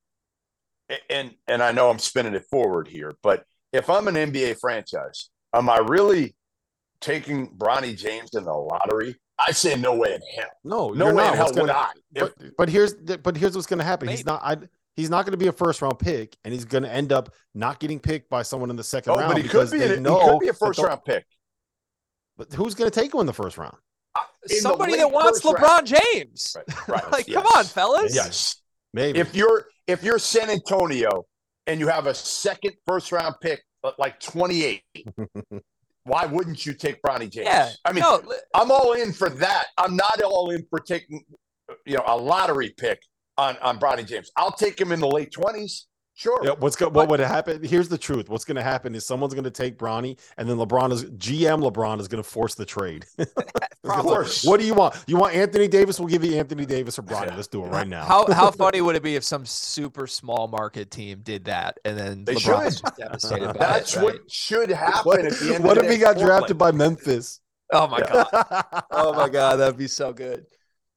Speaker 3: and and I know I'm spinning it forward here, but if I'm an NBA franchise, am I really taking Bronny James in the lottery? I say no way in hell.
Speaker 4: No,
Speaker 3: No way
Speaker 4: not.
Speaker 3: in hell would
Speaker 4: gonna-
Speaker 3: I. If-
Speaker 4: But, but here's the, but here's what's going to happen. He's not. I, he's not going to be a first round pick, and he's going to end up not getting picked by someone in the second
Speaker 3: oh,
Speaker 4: round.
Speaker 3: but he could be.
Speaker 4: they
Speaker 3: An, he could be a first round pick.
Speaker 4: But who's going to take him in the first round?
Speaker 3: Uh, in
Speaker 2: Somebody that wants LeBron
Speaker 3: round.
Speaker 2: James.
Speaker 3: Right, right,
Speaker 2: like, come on, fellas.
Speaker 3: Yes.
Speaker 4: Maybe.
Speaker 3: If you're if you're San Antonio and you have a second first round pick, but like 28, why wouldn't you take Bronny James?
Speaker 2: Yeah.
Speaker 3: I mean,
Speaker 2: no,
Speaker 3: I'm all in for that. I'm not all in for taking, you know, a lottery pick on on Bronny James. I'll take him in the late 20s. Sure.
Speaker 4: Yeah, what's go- what would happen? Here's the truth. What's going to happen is someone's going to take Bronny, and then LeBron is GM. LeBron is going to force the trade.
Speaker 3: Of course.
Speaker 4: What do you want? You want Anthony Davis? We'll give you Anthony Davis or Bronny. Let's do it right now.
Speaker 2: how how funny would it be if some super small market team did that and then
Speaker 3: They
Speaker 2: LeBron
Speaker 3: should.
Speaker 2: just devastated by
Speaker 3: That's
Speaker 2: it,
Speaker 3: what
Speaker 2: right?
Speaker 3: should happen
Speaker 4: what
Speaker 3: at the end
Speaker 4: what if he got
Speaker 3: Portland.
Speaker 4: drafted by Memphis?
Speaker 2: Oh my god. Oh my god, that'd be so good.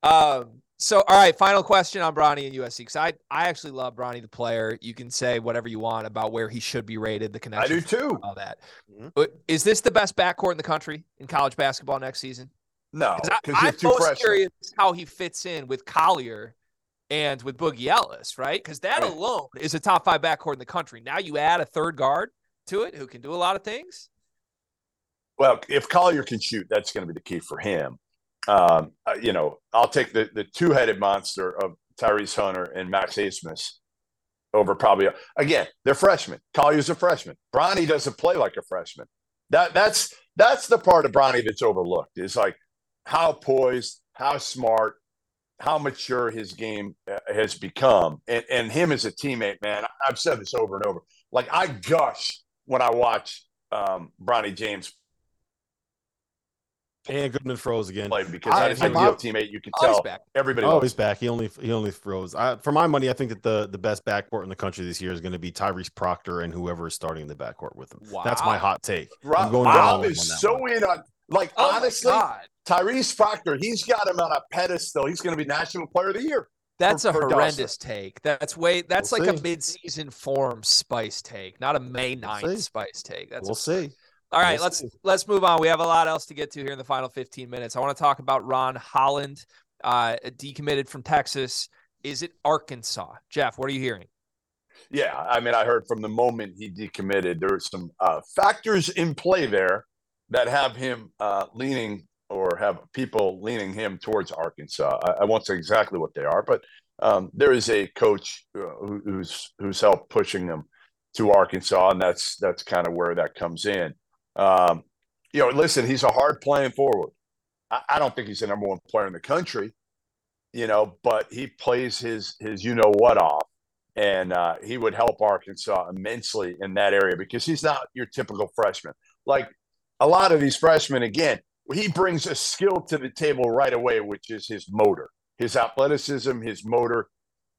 Speaker 2: Um, so all right, final question on Bronny and USC because I I actually love Bronny the player. You can say whatever you want about where he should be rated, the connection.
Speaker 3: I do too.
Speaker 2: all that.
Speaker 4: Mhm.
Speaker 2: But is this the best backcourt in the country in college basketball next season?
Speaker 3: No,
Speaker 2: 'Cause I,
Speaker 3: cause
Speaker 2: I'm
Speaker 3: have
Speaker 2: most
Speaker 3: freshmen.
Speaker 2: curious how he fits in with Collier and with Boogie Ellis, right? Because that
Speaker 3: Right.
Speaker 2: alone is a top five backcourt in the country. Now you add a third guard to it who can do a lot of things.
Speaker 3: Well, if Collier can shoot, that's going to be the key for him. Um, uh, you know, I'll take the the two headed monster of Tyrese Hunter and Max Abmas over probably again. They're freshmen. Collier's a freshman. Bronny doesn't play like a freshman. That that's that's the part of Bronny that's overlooked. Is like how poised, how smart, how mature his game uh, has become, and and him as a teammate. Man, I've said this over and over. Like I gush when I watch um, Bronny James
Speaker 4: And Goodman froze again.
Speaker 3: play because
Speaker 4: I-
Speaker 3: that
Speaker 4: I-
Speaker 3: ideal teammate you can
Speaker 2: Oh, he's
Speaker 3: tell
Speaker 2: back.
Speaker 3: everybody.
Speaker 4: Oh,
Speaker 3: loves.
Speaker 4: he's back. He only he only froze. I, for my money, I think that the the best backcourt in the country this year is going to be Tyrese Proctor and whoever is starting in the backcourt with him. That's my hot take.
Speaker 3: Rob,
Speaker 4: going
Speaker 3: Rob
Speaker 4: down on
Speaker 3: is
Speaker 4: that
Speaker 3: so
Speaker 4: one.
Speaker 3: in on like
Speaker 2: Oh
Speaker 3: honestly, Tyrese Proctor. He's got him on a pedestal. He's going to be National Player of the Year.
Speaker 2: That's
Speaker 3: for-
Speaker 2: a
Speaker 3: for Dawson.
Speaker 2: horrendous take. That's way. That's
Speaker 4: We'll
Speaker 2: like a
Speaker 4: see.
Speaker 2: mid-season form spice take, not a May 9th
Speaker 4: see.
Speaker 2: spice take. That's
Speaker 4: we'll see.
Speaker 2: All right,
Speaker 4: We'll
Speaker 2: let's let's move on. We have a lot else to get to here in the final 15 minutes. I want to talk about Ron Holland, uh, decommitted from Texas. Is it Arkansas? Jeff, what are you hearing?
Speaker 3: Yeah, I mean, I heard from the moment he decommitted, there were some uh, factors in play there that have him uh, leaning or have people leaning him towards Arkansas. I, I won't say exactly what they are, but um, there is a coach uh, who, who's who's helped pushing them to Arkansas, and that's that's kind of where that comes in. Um, you know, listen, he's a hard playing forward. I, I don't think he's the number one player in the country, you know, but he plays his his you know what off and uh, he would help Arkansas immensely in that area because he's not your typical freshman. Like a lot of these freshmen, again, he brings a skill to the table right away, which is his motor, his athleticism, his motor,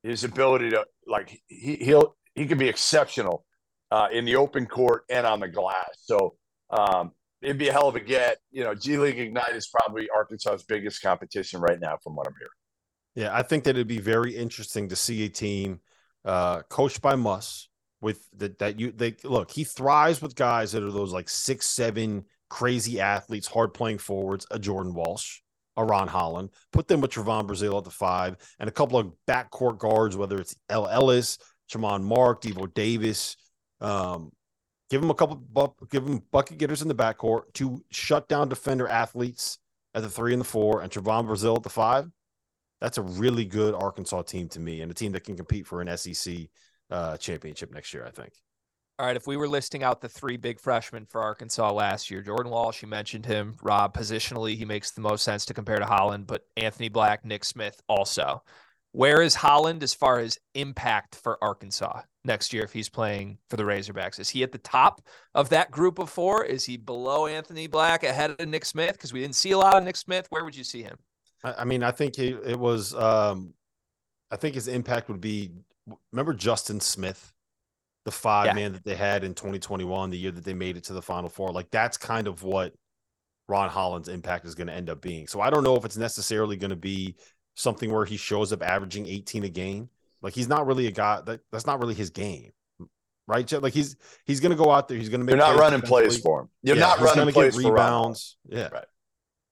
Speaker 3: his ability to like he he'll he can be exceptional uh, in the open court and on the glass. So um, it'd be a hell of a get. You know, G League Ignite is probably Arkansas's biggest competition right now, from what I'm hearing.
Speaker 4: Yeah, I think that it'd be very interesting to see a team uh, coached by Muss with that that you they look. He thrives with guys that are those like six seven crazy athletes, hard playing forwards. A Jordan Walsh, a Ron Holland. Put them with Trevon Brazile at the five, and a couple of backcourt guards, whether it's El Ellis, Tramon Mark, Devo Davis. Um, give him a couple, give him bucket getters in the backcourt, to shut down defender athletes at the three and the four, and Trevon Brazile at the five that's a really good Arkansas team to me, and a team that can compete for an SEC uh, championship next year. I think.
Speaker 2: All right, if we were listing out the three big freshmen for Arkansas last year, Jordan Walsh, you mentioned him. Rob, positionally, he makes the most sense to compare to Holland, but Anthony Black, Nick Smith also. Where is Holland as far as impact for Arkansas next year if he's playing for the Razorbacks? Is he at the top of that group of four? Is he below Anthony Black, ahead of Nick Smith? Because we didn't see a lot of Nick Smith. Where would you see him?
Speaker 4: I, mean, I think it, it was. Um, I think his impact would be. Remember Justin Smith, the five
Speaker 2: Yeah.
Speaker 4: man that they had in 2021, the year that they made it to the Final Four. Like that's kind of what Ron Holland's impact is going to end up being. So I don't know if it's necessarily going to be something where he shows up averaging 18 a game. Like he's not really a guy that that's not really his game. right? Like he's he's going to go out there. He's going to make.
Speaker 3: You're not running plays for him. You're
Speaker 4: Yeah,
Speaker 3: not running plays
Speaker 4: get
Speaker 3: for
Speaker 4: rebounds. Yeah.
Speaker 3: Right.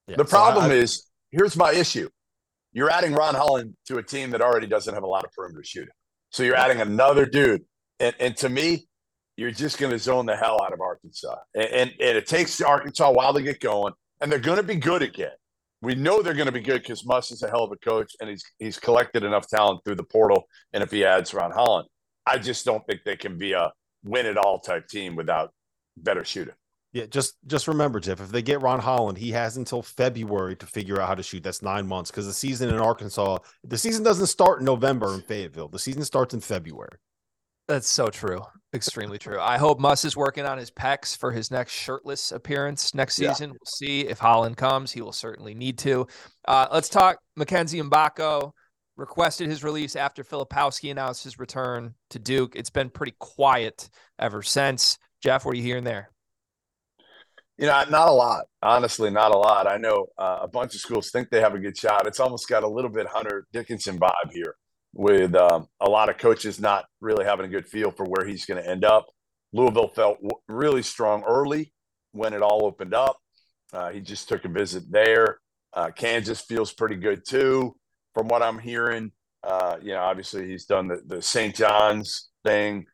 Speaker 4: Yeah.
Speaker 3: The
Speaker 4: So
Speaker 3: problem
Speaker 4: I-
Speaker 3: is, here's my issue. You're adding Ron Holland to a team that already doesn't have a lot of perimeter shooting. So you're adding another dude. And, and to me, you're just going to zone the hell out of Arkansas. And, and, and it takes Arkansas a while to get going. And they're going to be good again. We know they're going to be good because Muss is a hell of a coach and he's he's collected enough talent through the portal. And if he adds Ron Holland, I just don't think they can be a win it all type team without better shooting.
Speaker 4: Yeah, just just remember, Jeff, if they get Ron Holland, he has until February to figure out how to shoot. That's nine months because the season in Arkansas, the season doesn't start in November in Fayetteville. The season starts in February.
Speaker 2: That's so true. Extremely true. I hope Muss is working on his pecs for his next shirtless appearance next
Speaker 3: Yeah.
Speaker 2: season. We'll see if Holland comes. He will certainly need to. Uh, let's talk Mackenzie Mgbako. Requested his release after Filipowski announced his return to Duke. It's been pretty quiet ever since. Jeff, what are you hearing there?
Speaker 3: You know, not a lot. Honestly, not a lot. I know uh, a bunch of schools think they have a good shot. It's almost got a little bit Hunter Dickinson vibe here, with um, a lot of coaches not really having a good feel for where he's going to end up. Louisville felt w- really strong early when it all opened up. Uh, he just took a visit there. Uh, Kansas feels pretty good too, from what I'm hearing. Uh, you know, obviously he's done the, the St. John's thing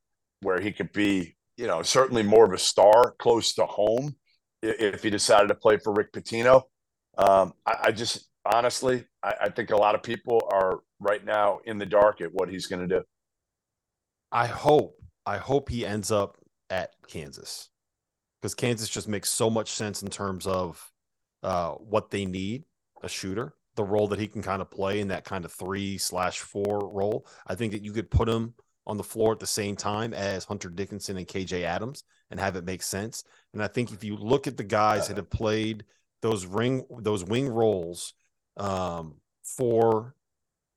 Speaker 3: where he could be, you know, certainly more of a star close to home i- if he decided to play for Rick Pitino. Um, I, I just honestly, I, I think a lot of people are right now in the dark at what he's going to do.
Speaker 4: I hope, I hope he ends up at Kansas because Kansas just makes so much sense in terms of uh, what they need a shooter, the role that he can kind of play in that kind of three slash four role. I think that you could put him on the floor at the same time as Hunter Dickinson and KJ Adams and have it make sense. And I think if you look at the guys that have played those ring those wing roles um, for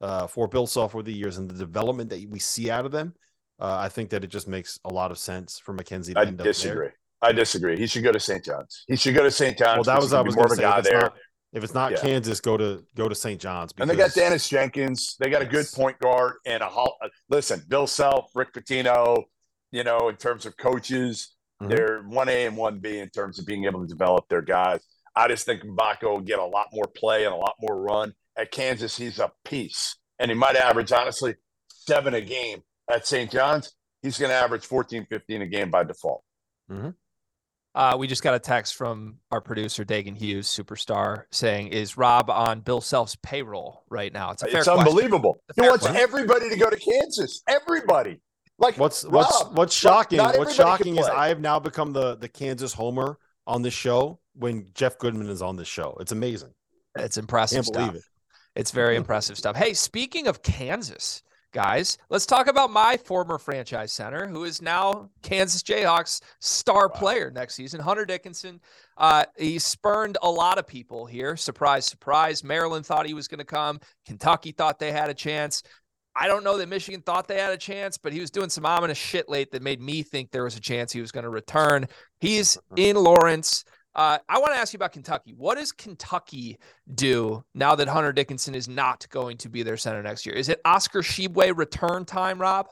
Speaker 4: uh, for Bill Self over the years and the development that we see out of them, uh, I think that it just makes a lot of sense for Mackenzie. to
Speaker 3: I
Speaker 4: end up there.
Speaker 3: disagree. I disagree. He should go to St. John's. He should go to St. John's.
Speaker 4: Well, that was I was
Speaker 3: more of a guy
Speaker 4: If it's,
Speaker 3: there.
Speaker 4: not, if it's not
Speaker 3: Yeah.
Speaker 4: Kansas, go to go to St. John's.
Speaker 3: And they got Daniss Jenkins. They got a good point guard and a hol- uh, listen. Bill Self, Rick Pitino. You know, in terms of coaches,
Speaker 4: Mhm.
Speaker 3: they're one A and one B in terms of being able to develop their guys. I just think Mgbako will get a lot more play and a lot more run at Kansas. He's a piece, and he might average honestly seven a game at St. John's. He's going to average 14, 15 a game by default.
Speaker 2: Uh, we just got a text from our producer, Dagan Hughes, superstar, saying, Is Rob on Bill Self's payroll right now? It's a fair
Speaker 3: It's unbelievable.
Speaker 2: It's a
Speaker 3: He wants
Speaker 2: question.
Speaker 3: everybody to go to Kansas. Everybody. Like
Speaker 4: What's
Speaker 3: Rob,
Speaker 4: what's what's shocking?
Speaker 3: not
Speaker 4: What's shocking is. I have now become the the Kansas homer on this show when Jeff Goodman is on this show. It's amazing.
Speaker 2: It's impressive
Speaker 4: Can't
Speaker 2: stuff.
Speaker 4: believe it.
Speaker 2: It's very impressive stuff. Hey, speaking of Kansas, guys, let's talk about my former franchise center, who is now Kansas Jayhawks star player next season, Hunter Dickinson. Uh, he spurned a lot of people here. Surprise, surprise. Maryland thought he was going to come. Kentucky thought they had a chance. I don't know that Michigan thought they had a chance, but he was doing some ominous shit late that made me think there was a chance he was going to return. He's in Lawrence. Uh, I want to ask you about Kentucky. What does Kentucky do now that Hunter Dickinson is not going to be their center next year? Is it Oscar Tshiebwe return time, Rob?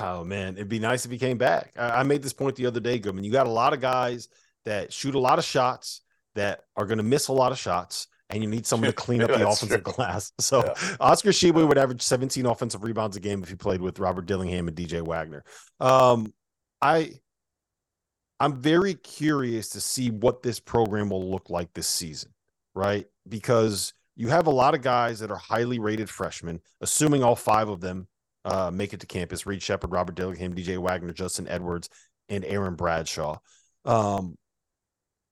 Speaker 4: Oh man, it'd be nice if he came back. I, I made this point the other day, Goodman. You got a lot of guys that shoot a lot of shots that are going to miss a lot of shots, and you need someone to clean up the offensive
Speaker 3: true.
Speaker 4: glass. So
Speaker 3: Yeah.
Speaker 4: Oscar Tshiebwe would average 17 offensive rebounds a game if he played with Robert Dillingham and DJ Wagner. Um, I I'm very curious to see what this program will look like this season, right? Because you have a lot of guys that are highly rated freshmen, assuming all five of them uh, make it to campus. Reed Sheppard, Robert Dillingham, DJ Wagner, Justin Edwards, and Aaron Bradshaw. Um,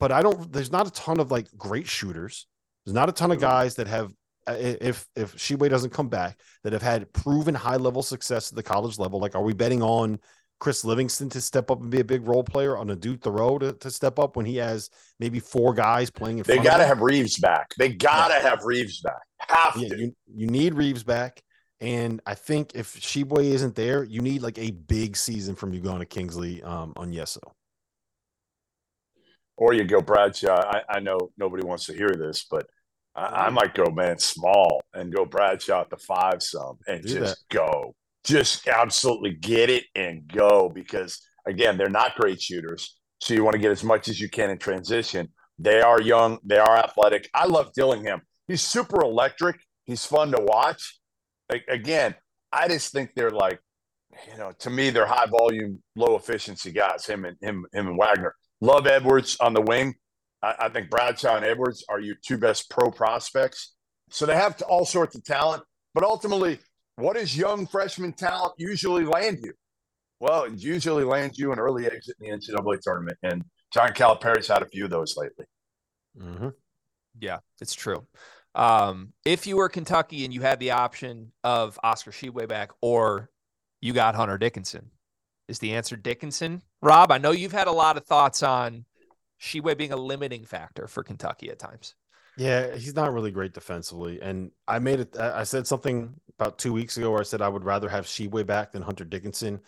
Speaker 4: but I don't. There's not a ton of like great shooters. There's not a ton of guys that have. uh, If if Tshiebwe doesn't come back, that have had proven high level success at the college level, like are we betting on Chris Livingston to step up and be a big role player on a Adou Thiero to, to step up when he has maybe four guys playing in
Speaker 3: They
Speaker 4: front
Speaker 3: got to have Reeves back. They got to have Reeves back. Have
Speaker 4: Yeah,
Speaker 3: to.
Speaker 4: you, you need Reeves back. And I think if Tshiebwe isn't there, you need like a big season from you going to Kingsley um, Onyenso.
Speaker 3: or you go Bradshaw. I, I know nobody wants to hear this, but I, I
Speaker 4: Mm-hmm.
Speaker 3: might go man small and go Bradshaw at the five some and
Speaker 4: Do
Speaker 3: just go. Just absolutely get it and go because again, they're not great shooters. So you want to get as much as you can in transition. They are young, they are athletic. I love Dillingham. He's super electric. He's fun to watch. again, I just think they're like, you know, to me, they're high volume, low efficiency guys. Him and him, him and Wagner. Love Edwards on the wing. I, I think Bradshaw and Edwards are your two best pro prospects. So they have all sorts of talent, but ultimately, what does young freshman talent usually land you? Well, it usually lands you an early exit in the NCAA tournament, and John Calipari's had a few of those lately.
Speaker 2: Mm-hmm. Yeah, it's true. Um, if you were Kentucky and you had the option of Oscar Tshiebwe back or you got Hunter Dickinson, is the answer Dickinson? Rob, I know you've had a lot of thoughts on Tshiebwe being a limiting factor for Kentucky at times.
Speaker 4: Yeah, he's not really great defensively. And I made it, I said something about two weeks ago where I said I would rather have Tshiebwe back than Hunter Dickinson.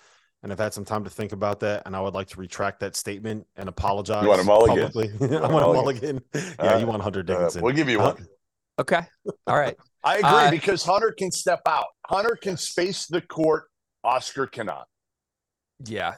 Speaker 4: And I've had some time to think about that. And I would like to retract that statement and apologize.
Speaker 3: You want a mulligan?
Speaker 4: I want a mulligan. yeah, uh, you want Hunter Dickinson.
Speaker 3: Uh, we'll give you one.
Speaker 2: Uh, okay. All right.
Speaker 3: I agree uh, because Hunter can step out. Hunter can space the court. Oscar cannot.
Speaker 2: Yeah.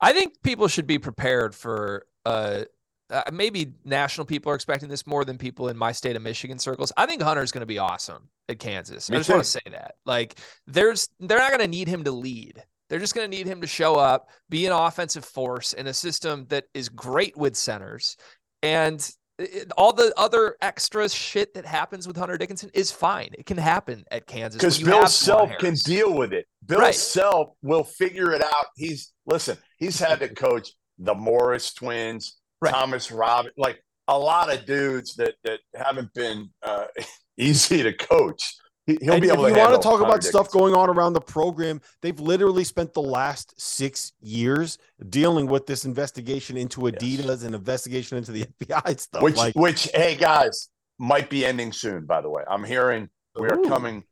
Speaker 2: I think people should be prepared for uh, uh, maybe national people are expecting this more than people in my state of Michigan circles. I think Hunter's going to be awesome at Kansas. Me I just want to say that. Like, there's they're not going to need him to lead. They're just going to need him to show up, be an offensive force in a system that is great with centers, and it, all the other extra shit that happens with Hunter Dickinson is fine. It can happen at Kansas
Speaker 3: because Bill Self can deal with it. Bill right. Self will figure it out. He's listen. He's had to coach the Morris twins right. Thomas Robin, like a lot of dudes that that haven't been uh, easy to coach. He'll and be able
Speaker 4: if
Speaker 3: to.
Speaker 4: You want to talk about stuff going on around the program? They've literally spent the last six years dealing with this investigation into Adidas yes. and investigation into the FBI stuff.
Speaker 3: Which, like, which, hey guys, might be ending soon. By the way, I'm hearing we are coming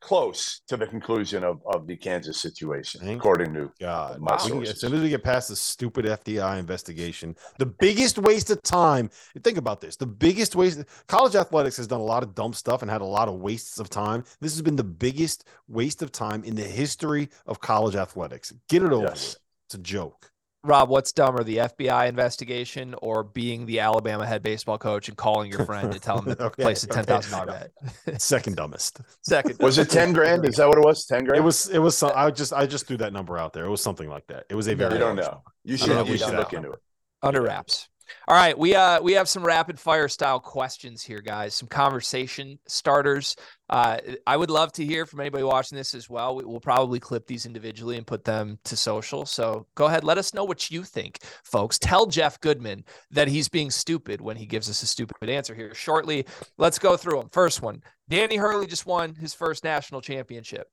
Speaker 3: close to the conclusion of, of the Kansas situation, Thank according to God. My sources.
Speaker 4: As soon as we get past the stupid FBI investigation, the biggest waste of time. Think about this: the biggest waste. College athletics has done a lot of dumb stuff and had a lot of wastes of time. This has been the biggest waste of time in the history of college athletics. Get it over. Yes. It's a joke.
Speaker 2: Rob, what's dumber, the FBI investigation or being the Alabama head baseball coach and calling your friend to tell him to okay, place a ten thousand okay. dollar
Speaker 4: bet? Second dumbest.
Speaker 2: Second.
Speaker 3: Was it ten grand? Is that what it was? Ten grand.
Speaker 4: It was. It was. Some, I just. I just threw that number out there. It was something like that. It was a very.
Speaker 3: You don't know. You should. You should look into it.
Speaker 2: Under wraps. All right, we uh we have some rapid fire style questions here, guys. Some conversation starters. Uh, I would love to hear from anybody watching this as well. We, will probably clip these individually and put them to social. So go ahead, let us know what you think, folks. Tell Jeff Goodman that he's being stupid when he gives us a stupid answer here shortly. Let's go through them. First one: Danny Hurley just won his first national championship.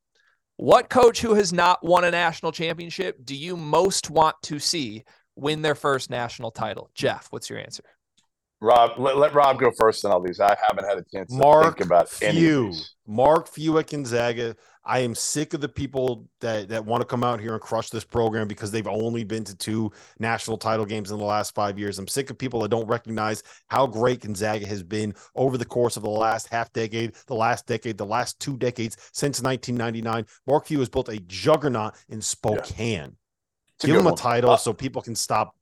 Speaker 2: What coach who has not won a national championship do you most want to see win their first national title? Jeff, what's your answer?
Speaker 3: Rob, let, let Rob go first on all these. I haven't had a chance to Mark think about any Few. any
Speaker 4: Mark Few at Gonzaga. I am sick of the people that, that want to come out here and crush this program because they've only been to two national title games in the last five years. I'm sick of people that don't recognize how great Gonzaga has been over the course of the last half decade, the last decade, the last two decades since 1999. Mark Few has built a juggernaut in Spokane. Yeah. Give him a one. title uh, so people can stop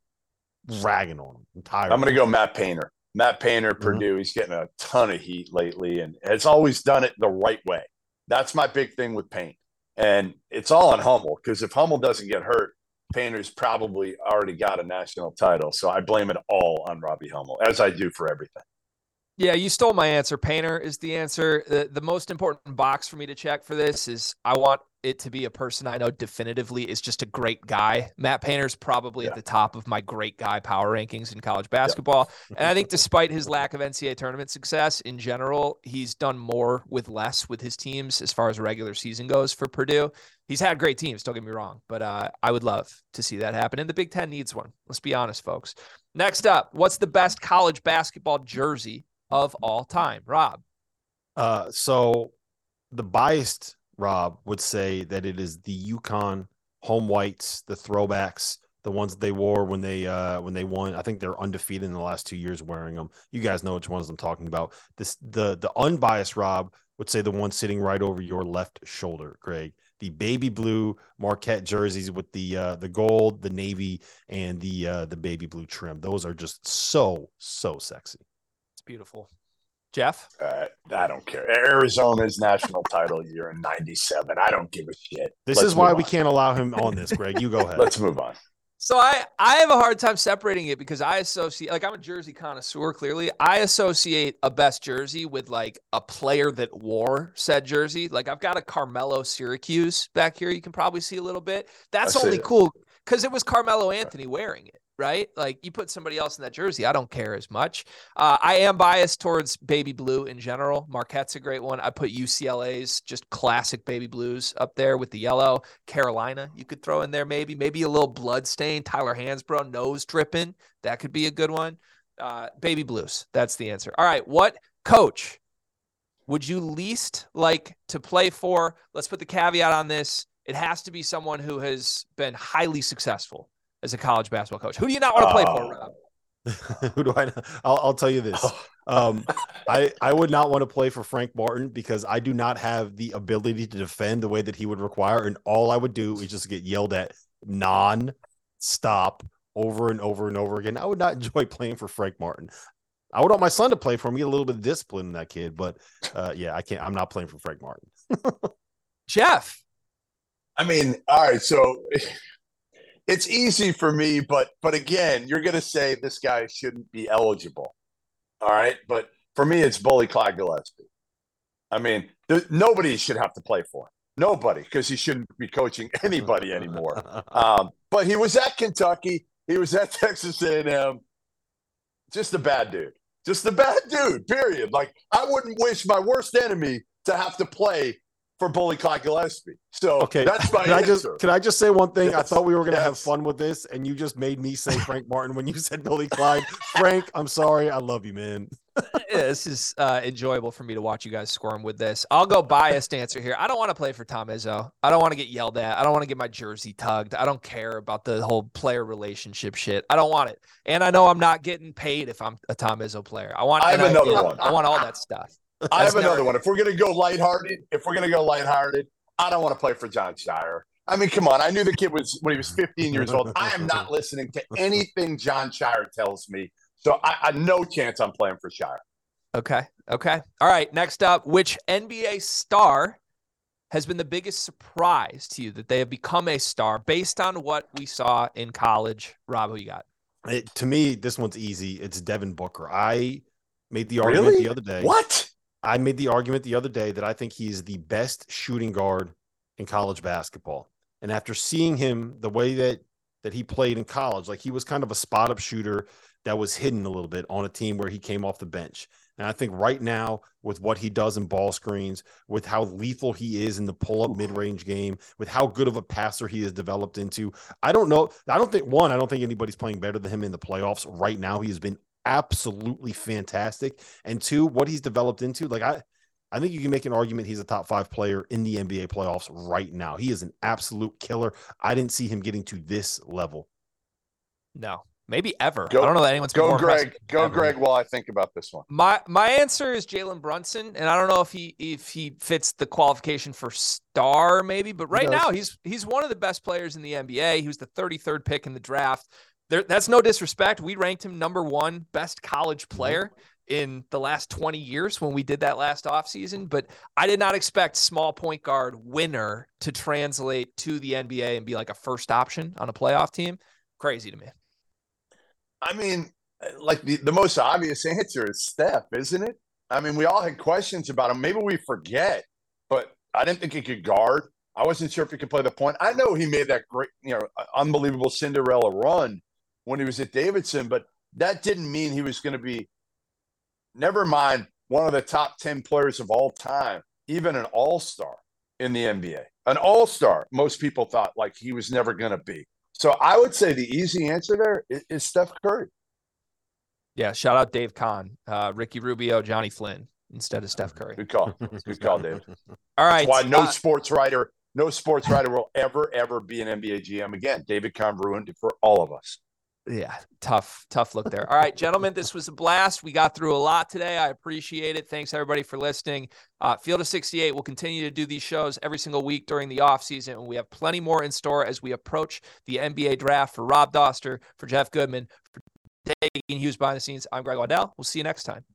Speaker 4: ragging on him.
Speaker 3: I'm, I'm going to go Matt Painter. Matt Painter, mm-hmm. Purdue. He's getting a ton of heat lately and has always done it the right way. That's my big thing with Paint. And it's all on Hummel because if Hummel doesn't get hurt, Painter's probably already got a national title. So I blame it all on Robbie Hummel, as I do for everything.
Speaker 2: Yeah, you stole my answer. Painter is the answer. The, the most important box for me to check for this is I want it to be a person I know definitively is just a great guy. Matt Painter's probably yeah. at the top of my great guy power rankings in college basketball. Yeah. and I think despite his lack of NCAA tournament success in general, he's done more with less with his teams as far as regular season goes for Purdue. He's had great teams, don't get me wrong, but uh, I would love to see that happen. And the Big Ten needs one. Let's be honest, folks. Next up, what's the best college basketball jersey of all time, Rob?
Speaker 4: Uh, so the biased Rob would say that it is the UConn home whites, the throwbacks, the ones they wore when they uh when they won. I think they're undefeated in the last two years wearing them. You guys know which ones I'm talking about. This the the unbiased Rob would say the one sitting right over your left shoulder, Greg. the baby blue Marquette jerseys with the uh, the gold, the navy, and the uh, the baby blue trim. Those are just so so sexy.
Speaker 2: It's beautiful. Jeff,
Speaker 3: Uh, I don't care. Arizona's national title year in '97. I don't give a shit.
Speaker 4: This
Speaker 3: Let's
Speaker 4: is why
Speaker 3: move
Speaker 4: we can't allow him on this, Greg. You go ahead.
Speaker 3: Let's move on.
Speaker 2: So I I have a hard time separating it because I associate like I'm a jersey connoisseur clearly. I associate a best jersey with like a player that wore said jersey. Like I've got a Carmelo Syracuse back here you can probably see a little bit. That's only
Speaker 3: it.
Speaker 2: cool cuz it was Carmelo Anthony wearing it, right? Like you put somebody else in that jersey, I don't care as much. Uh, I am biased towards baby blue in general. Marquette's a great one. I put UCLA's just classic baby blues up there with the yellow. Carolina, you could throw in there maybe, maybe a little blood stain. Tyler Hansbrough, nose dripping. That could be a good one. Uh, baby blues. That's the answer. All right. What coach would you least like to play for? Let's put the caveat on this. It has to be someone who has been highly successful as a college basketball coach. Who do you not want to play for,
Speaker 3: Oh.
Speaker 2: Rob?
Speaker 4: Who do I? I'll, I'll tell you this. Um, I I would not want to play for Frank Martin because I do not have the ability to defend the way that he would require, and all I would do is just get yelled at non-stop over and over and over again. I would not enjoy playing for Frank Martin. I would want my son to play for me, get a little bit of discipline in that kid, but uh, yeah, I can't. I'm not playing for Frank Martin.
Speaker 2: Jeff.
Speaker 3: I mean, all right, so it's easy for me, but but again, you're gonna say this guy shouldn't be eligible. All right, but for me, it's Billy Clyde Gillespie. I mean, there, nobody should have to play for him. Nobody, because he shouldn't be coaching anybody anymore. Um, but he was at Kentucky. He was at Texas A&M. Just a bad dude. Just a bad dude. Period. Like I wouldn't wish my worst enemy to have to play for Billy Clyde Gillespie. So
Speaker 4: Okay,
Speaker 3: that's my
Speaker 4: can I
Speaker 3: answer.
Speaker 4: just can I just say one thing? I thought we were gonna have fun with this, and you just made me say Frank Martin when you said Billy Clyde. Frank, I'm sorry, I love you, man.
Speaker 2: Yeah, this is uh, enjoyable for me to watch you guys squirm with this. I'll go biased answer here. I don't want to play for Tom Izzo. I don't want to get yelled at. I don't want to get my jersey tugged. I don't care about the whole player relationship shit. I don't want it. And I know I'm not getting paid if I'm a Tom Izzo player. I want.
Speaker 3: I have
Speaker 2: NIL.
Speaker 3: another one.
Speaker 2: I want all that stuff.
Speaker 3: I have another one. If we're gonna go lighthearted, if we're gonna go lighthearted, I don't want to play for Jon Scheyer. I mean, come on. I knew the kid was when he was 15 years old. I am not listening to anything Jon Scheyer tells me. So I, I no chance I'm playing for Scheyer.
Speaker 2: Okay. Okay. All right. Next up, which NBA star has been the biggest surprise to you that they have become a star based on what we saw in college? Rob, who you got?
Speaker 4: It, to me, this one's easy. It's Devin Booker. I made the argument
Speaker 3: Really?
Speaker 4: the other day.
Speaker 3: What?
Speaker 4: I made the argument the other day that I think he is the best shooting guard in college basketball. And after seeing him the way that that he played in college, like he was kind of a spot up shooter that was hidden a little bit on a team where he came off the bench. And I think right now, with what he does in ball screens, with how lethal he is in the pull up mid range game, with how good of a passer he has developed into, I don't know. I don't think, one, I don't think anybody's playing better than him in the playoffs right now. He has been absolutely fantastic. And two, what he's developed into, like I, I think you can make an argument he's a top five player in the NBA playoffs right now. He is an absolute killer. I didn't see him getting to this level.
Speaker 2: No, maybe ever.
Speaker 3: Go-
Speaker 2: I don't know that anyone's
Speaker 3: Go,
Speaker 2: more
Speaker 3: Greg. Go,
Speaker 2: ever.
Speaker 3: Greg. While I think about this one.
Speaker 2: My my answer is Jalen Brunson, and I don't know if he if he fits the qualification for star, maybe, but right now he's he's one of the best players in the NBA. He was the 33rd pick in the draft. There, that's no disrespect. We ranked him number one best college player in the last 20 years when we did that last offseason. But I did not expect small point guard winner to translate to the NBA and be like a first option on a playoff team. Crazy to me.
Speaker 3: I mean, like the, the most obvious answer is Steph, isn't it? I mean, we all had questions about him. Maybe we forget, but I didn't think he could guard. I wasn't sure if he could play the point. I know he made that great, you know, unbelievable Cinderella run when he was at Davidson, but that didn't mean he was going to be, never mind, one of the top 10 players of all time, even an all star in the NBA. An all star, most people thought like he was never going to be. So I would say the easy answer there is, is Steph Curry.
Speaker 2: Yeah, shout out Dave Kahn, uh, Ricky Rubio, Johnny Flynn instead of Steph Curry.
Speaker 3: Good call. Good call, Dave.
Speaker 2: All right.
Speaker 3: That's why no
Speaker 2: uh,
Speaker 3: sports writer, no sports writer will ever, ever be an NBA GM again. David Kahn ruined it for all of us.
Speaker 2: Yeah, tough, tough look there. All right, gentlemen, this was a blast. We got through a lot today. I appreciate it. Thanks everybody for listening. Uh, Field of 68 will continue to do these shows every single week during the off season, and we have plenty more in store as we approach the NBA draft. For Rob Dauster, for Jeff Goodman, for taking Hughes behind the scenes, I'm Greg Waddell. We'll see you next time.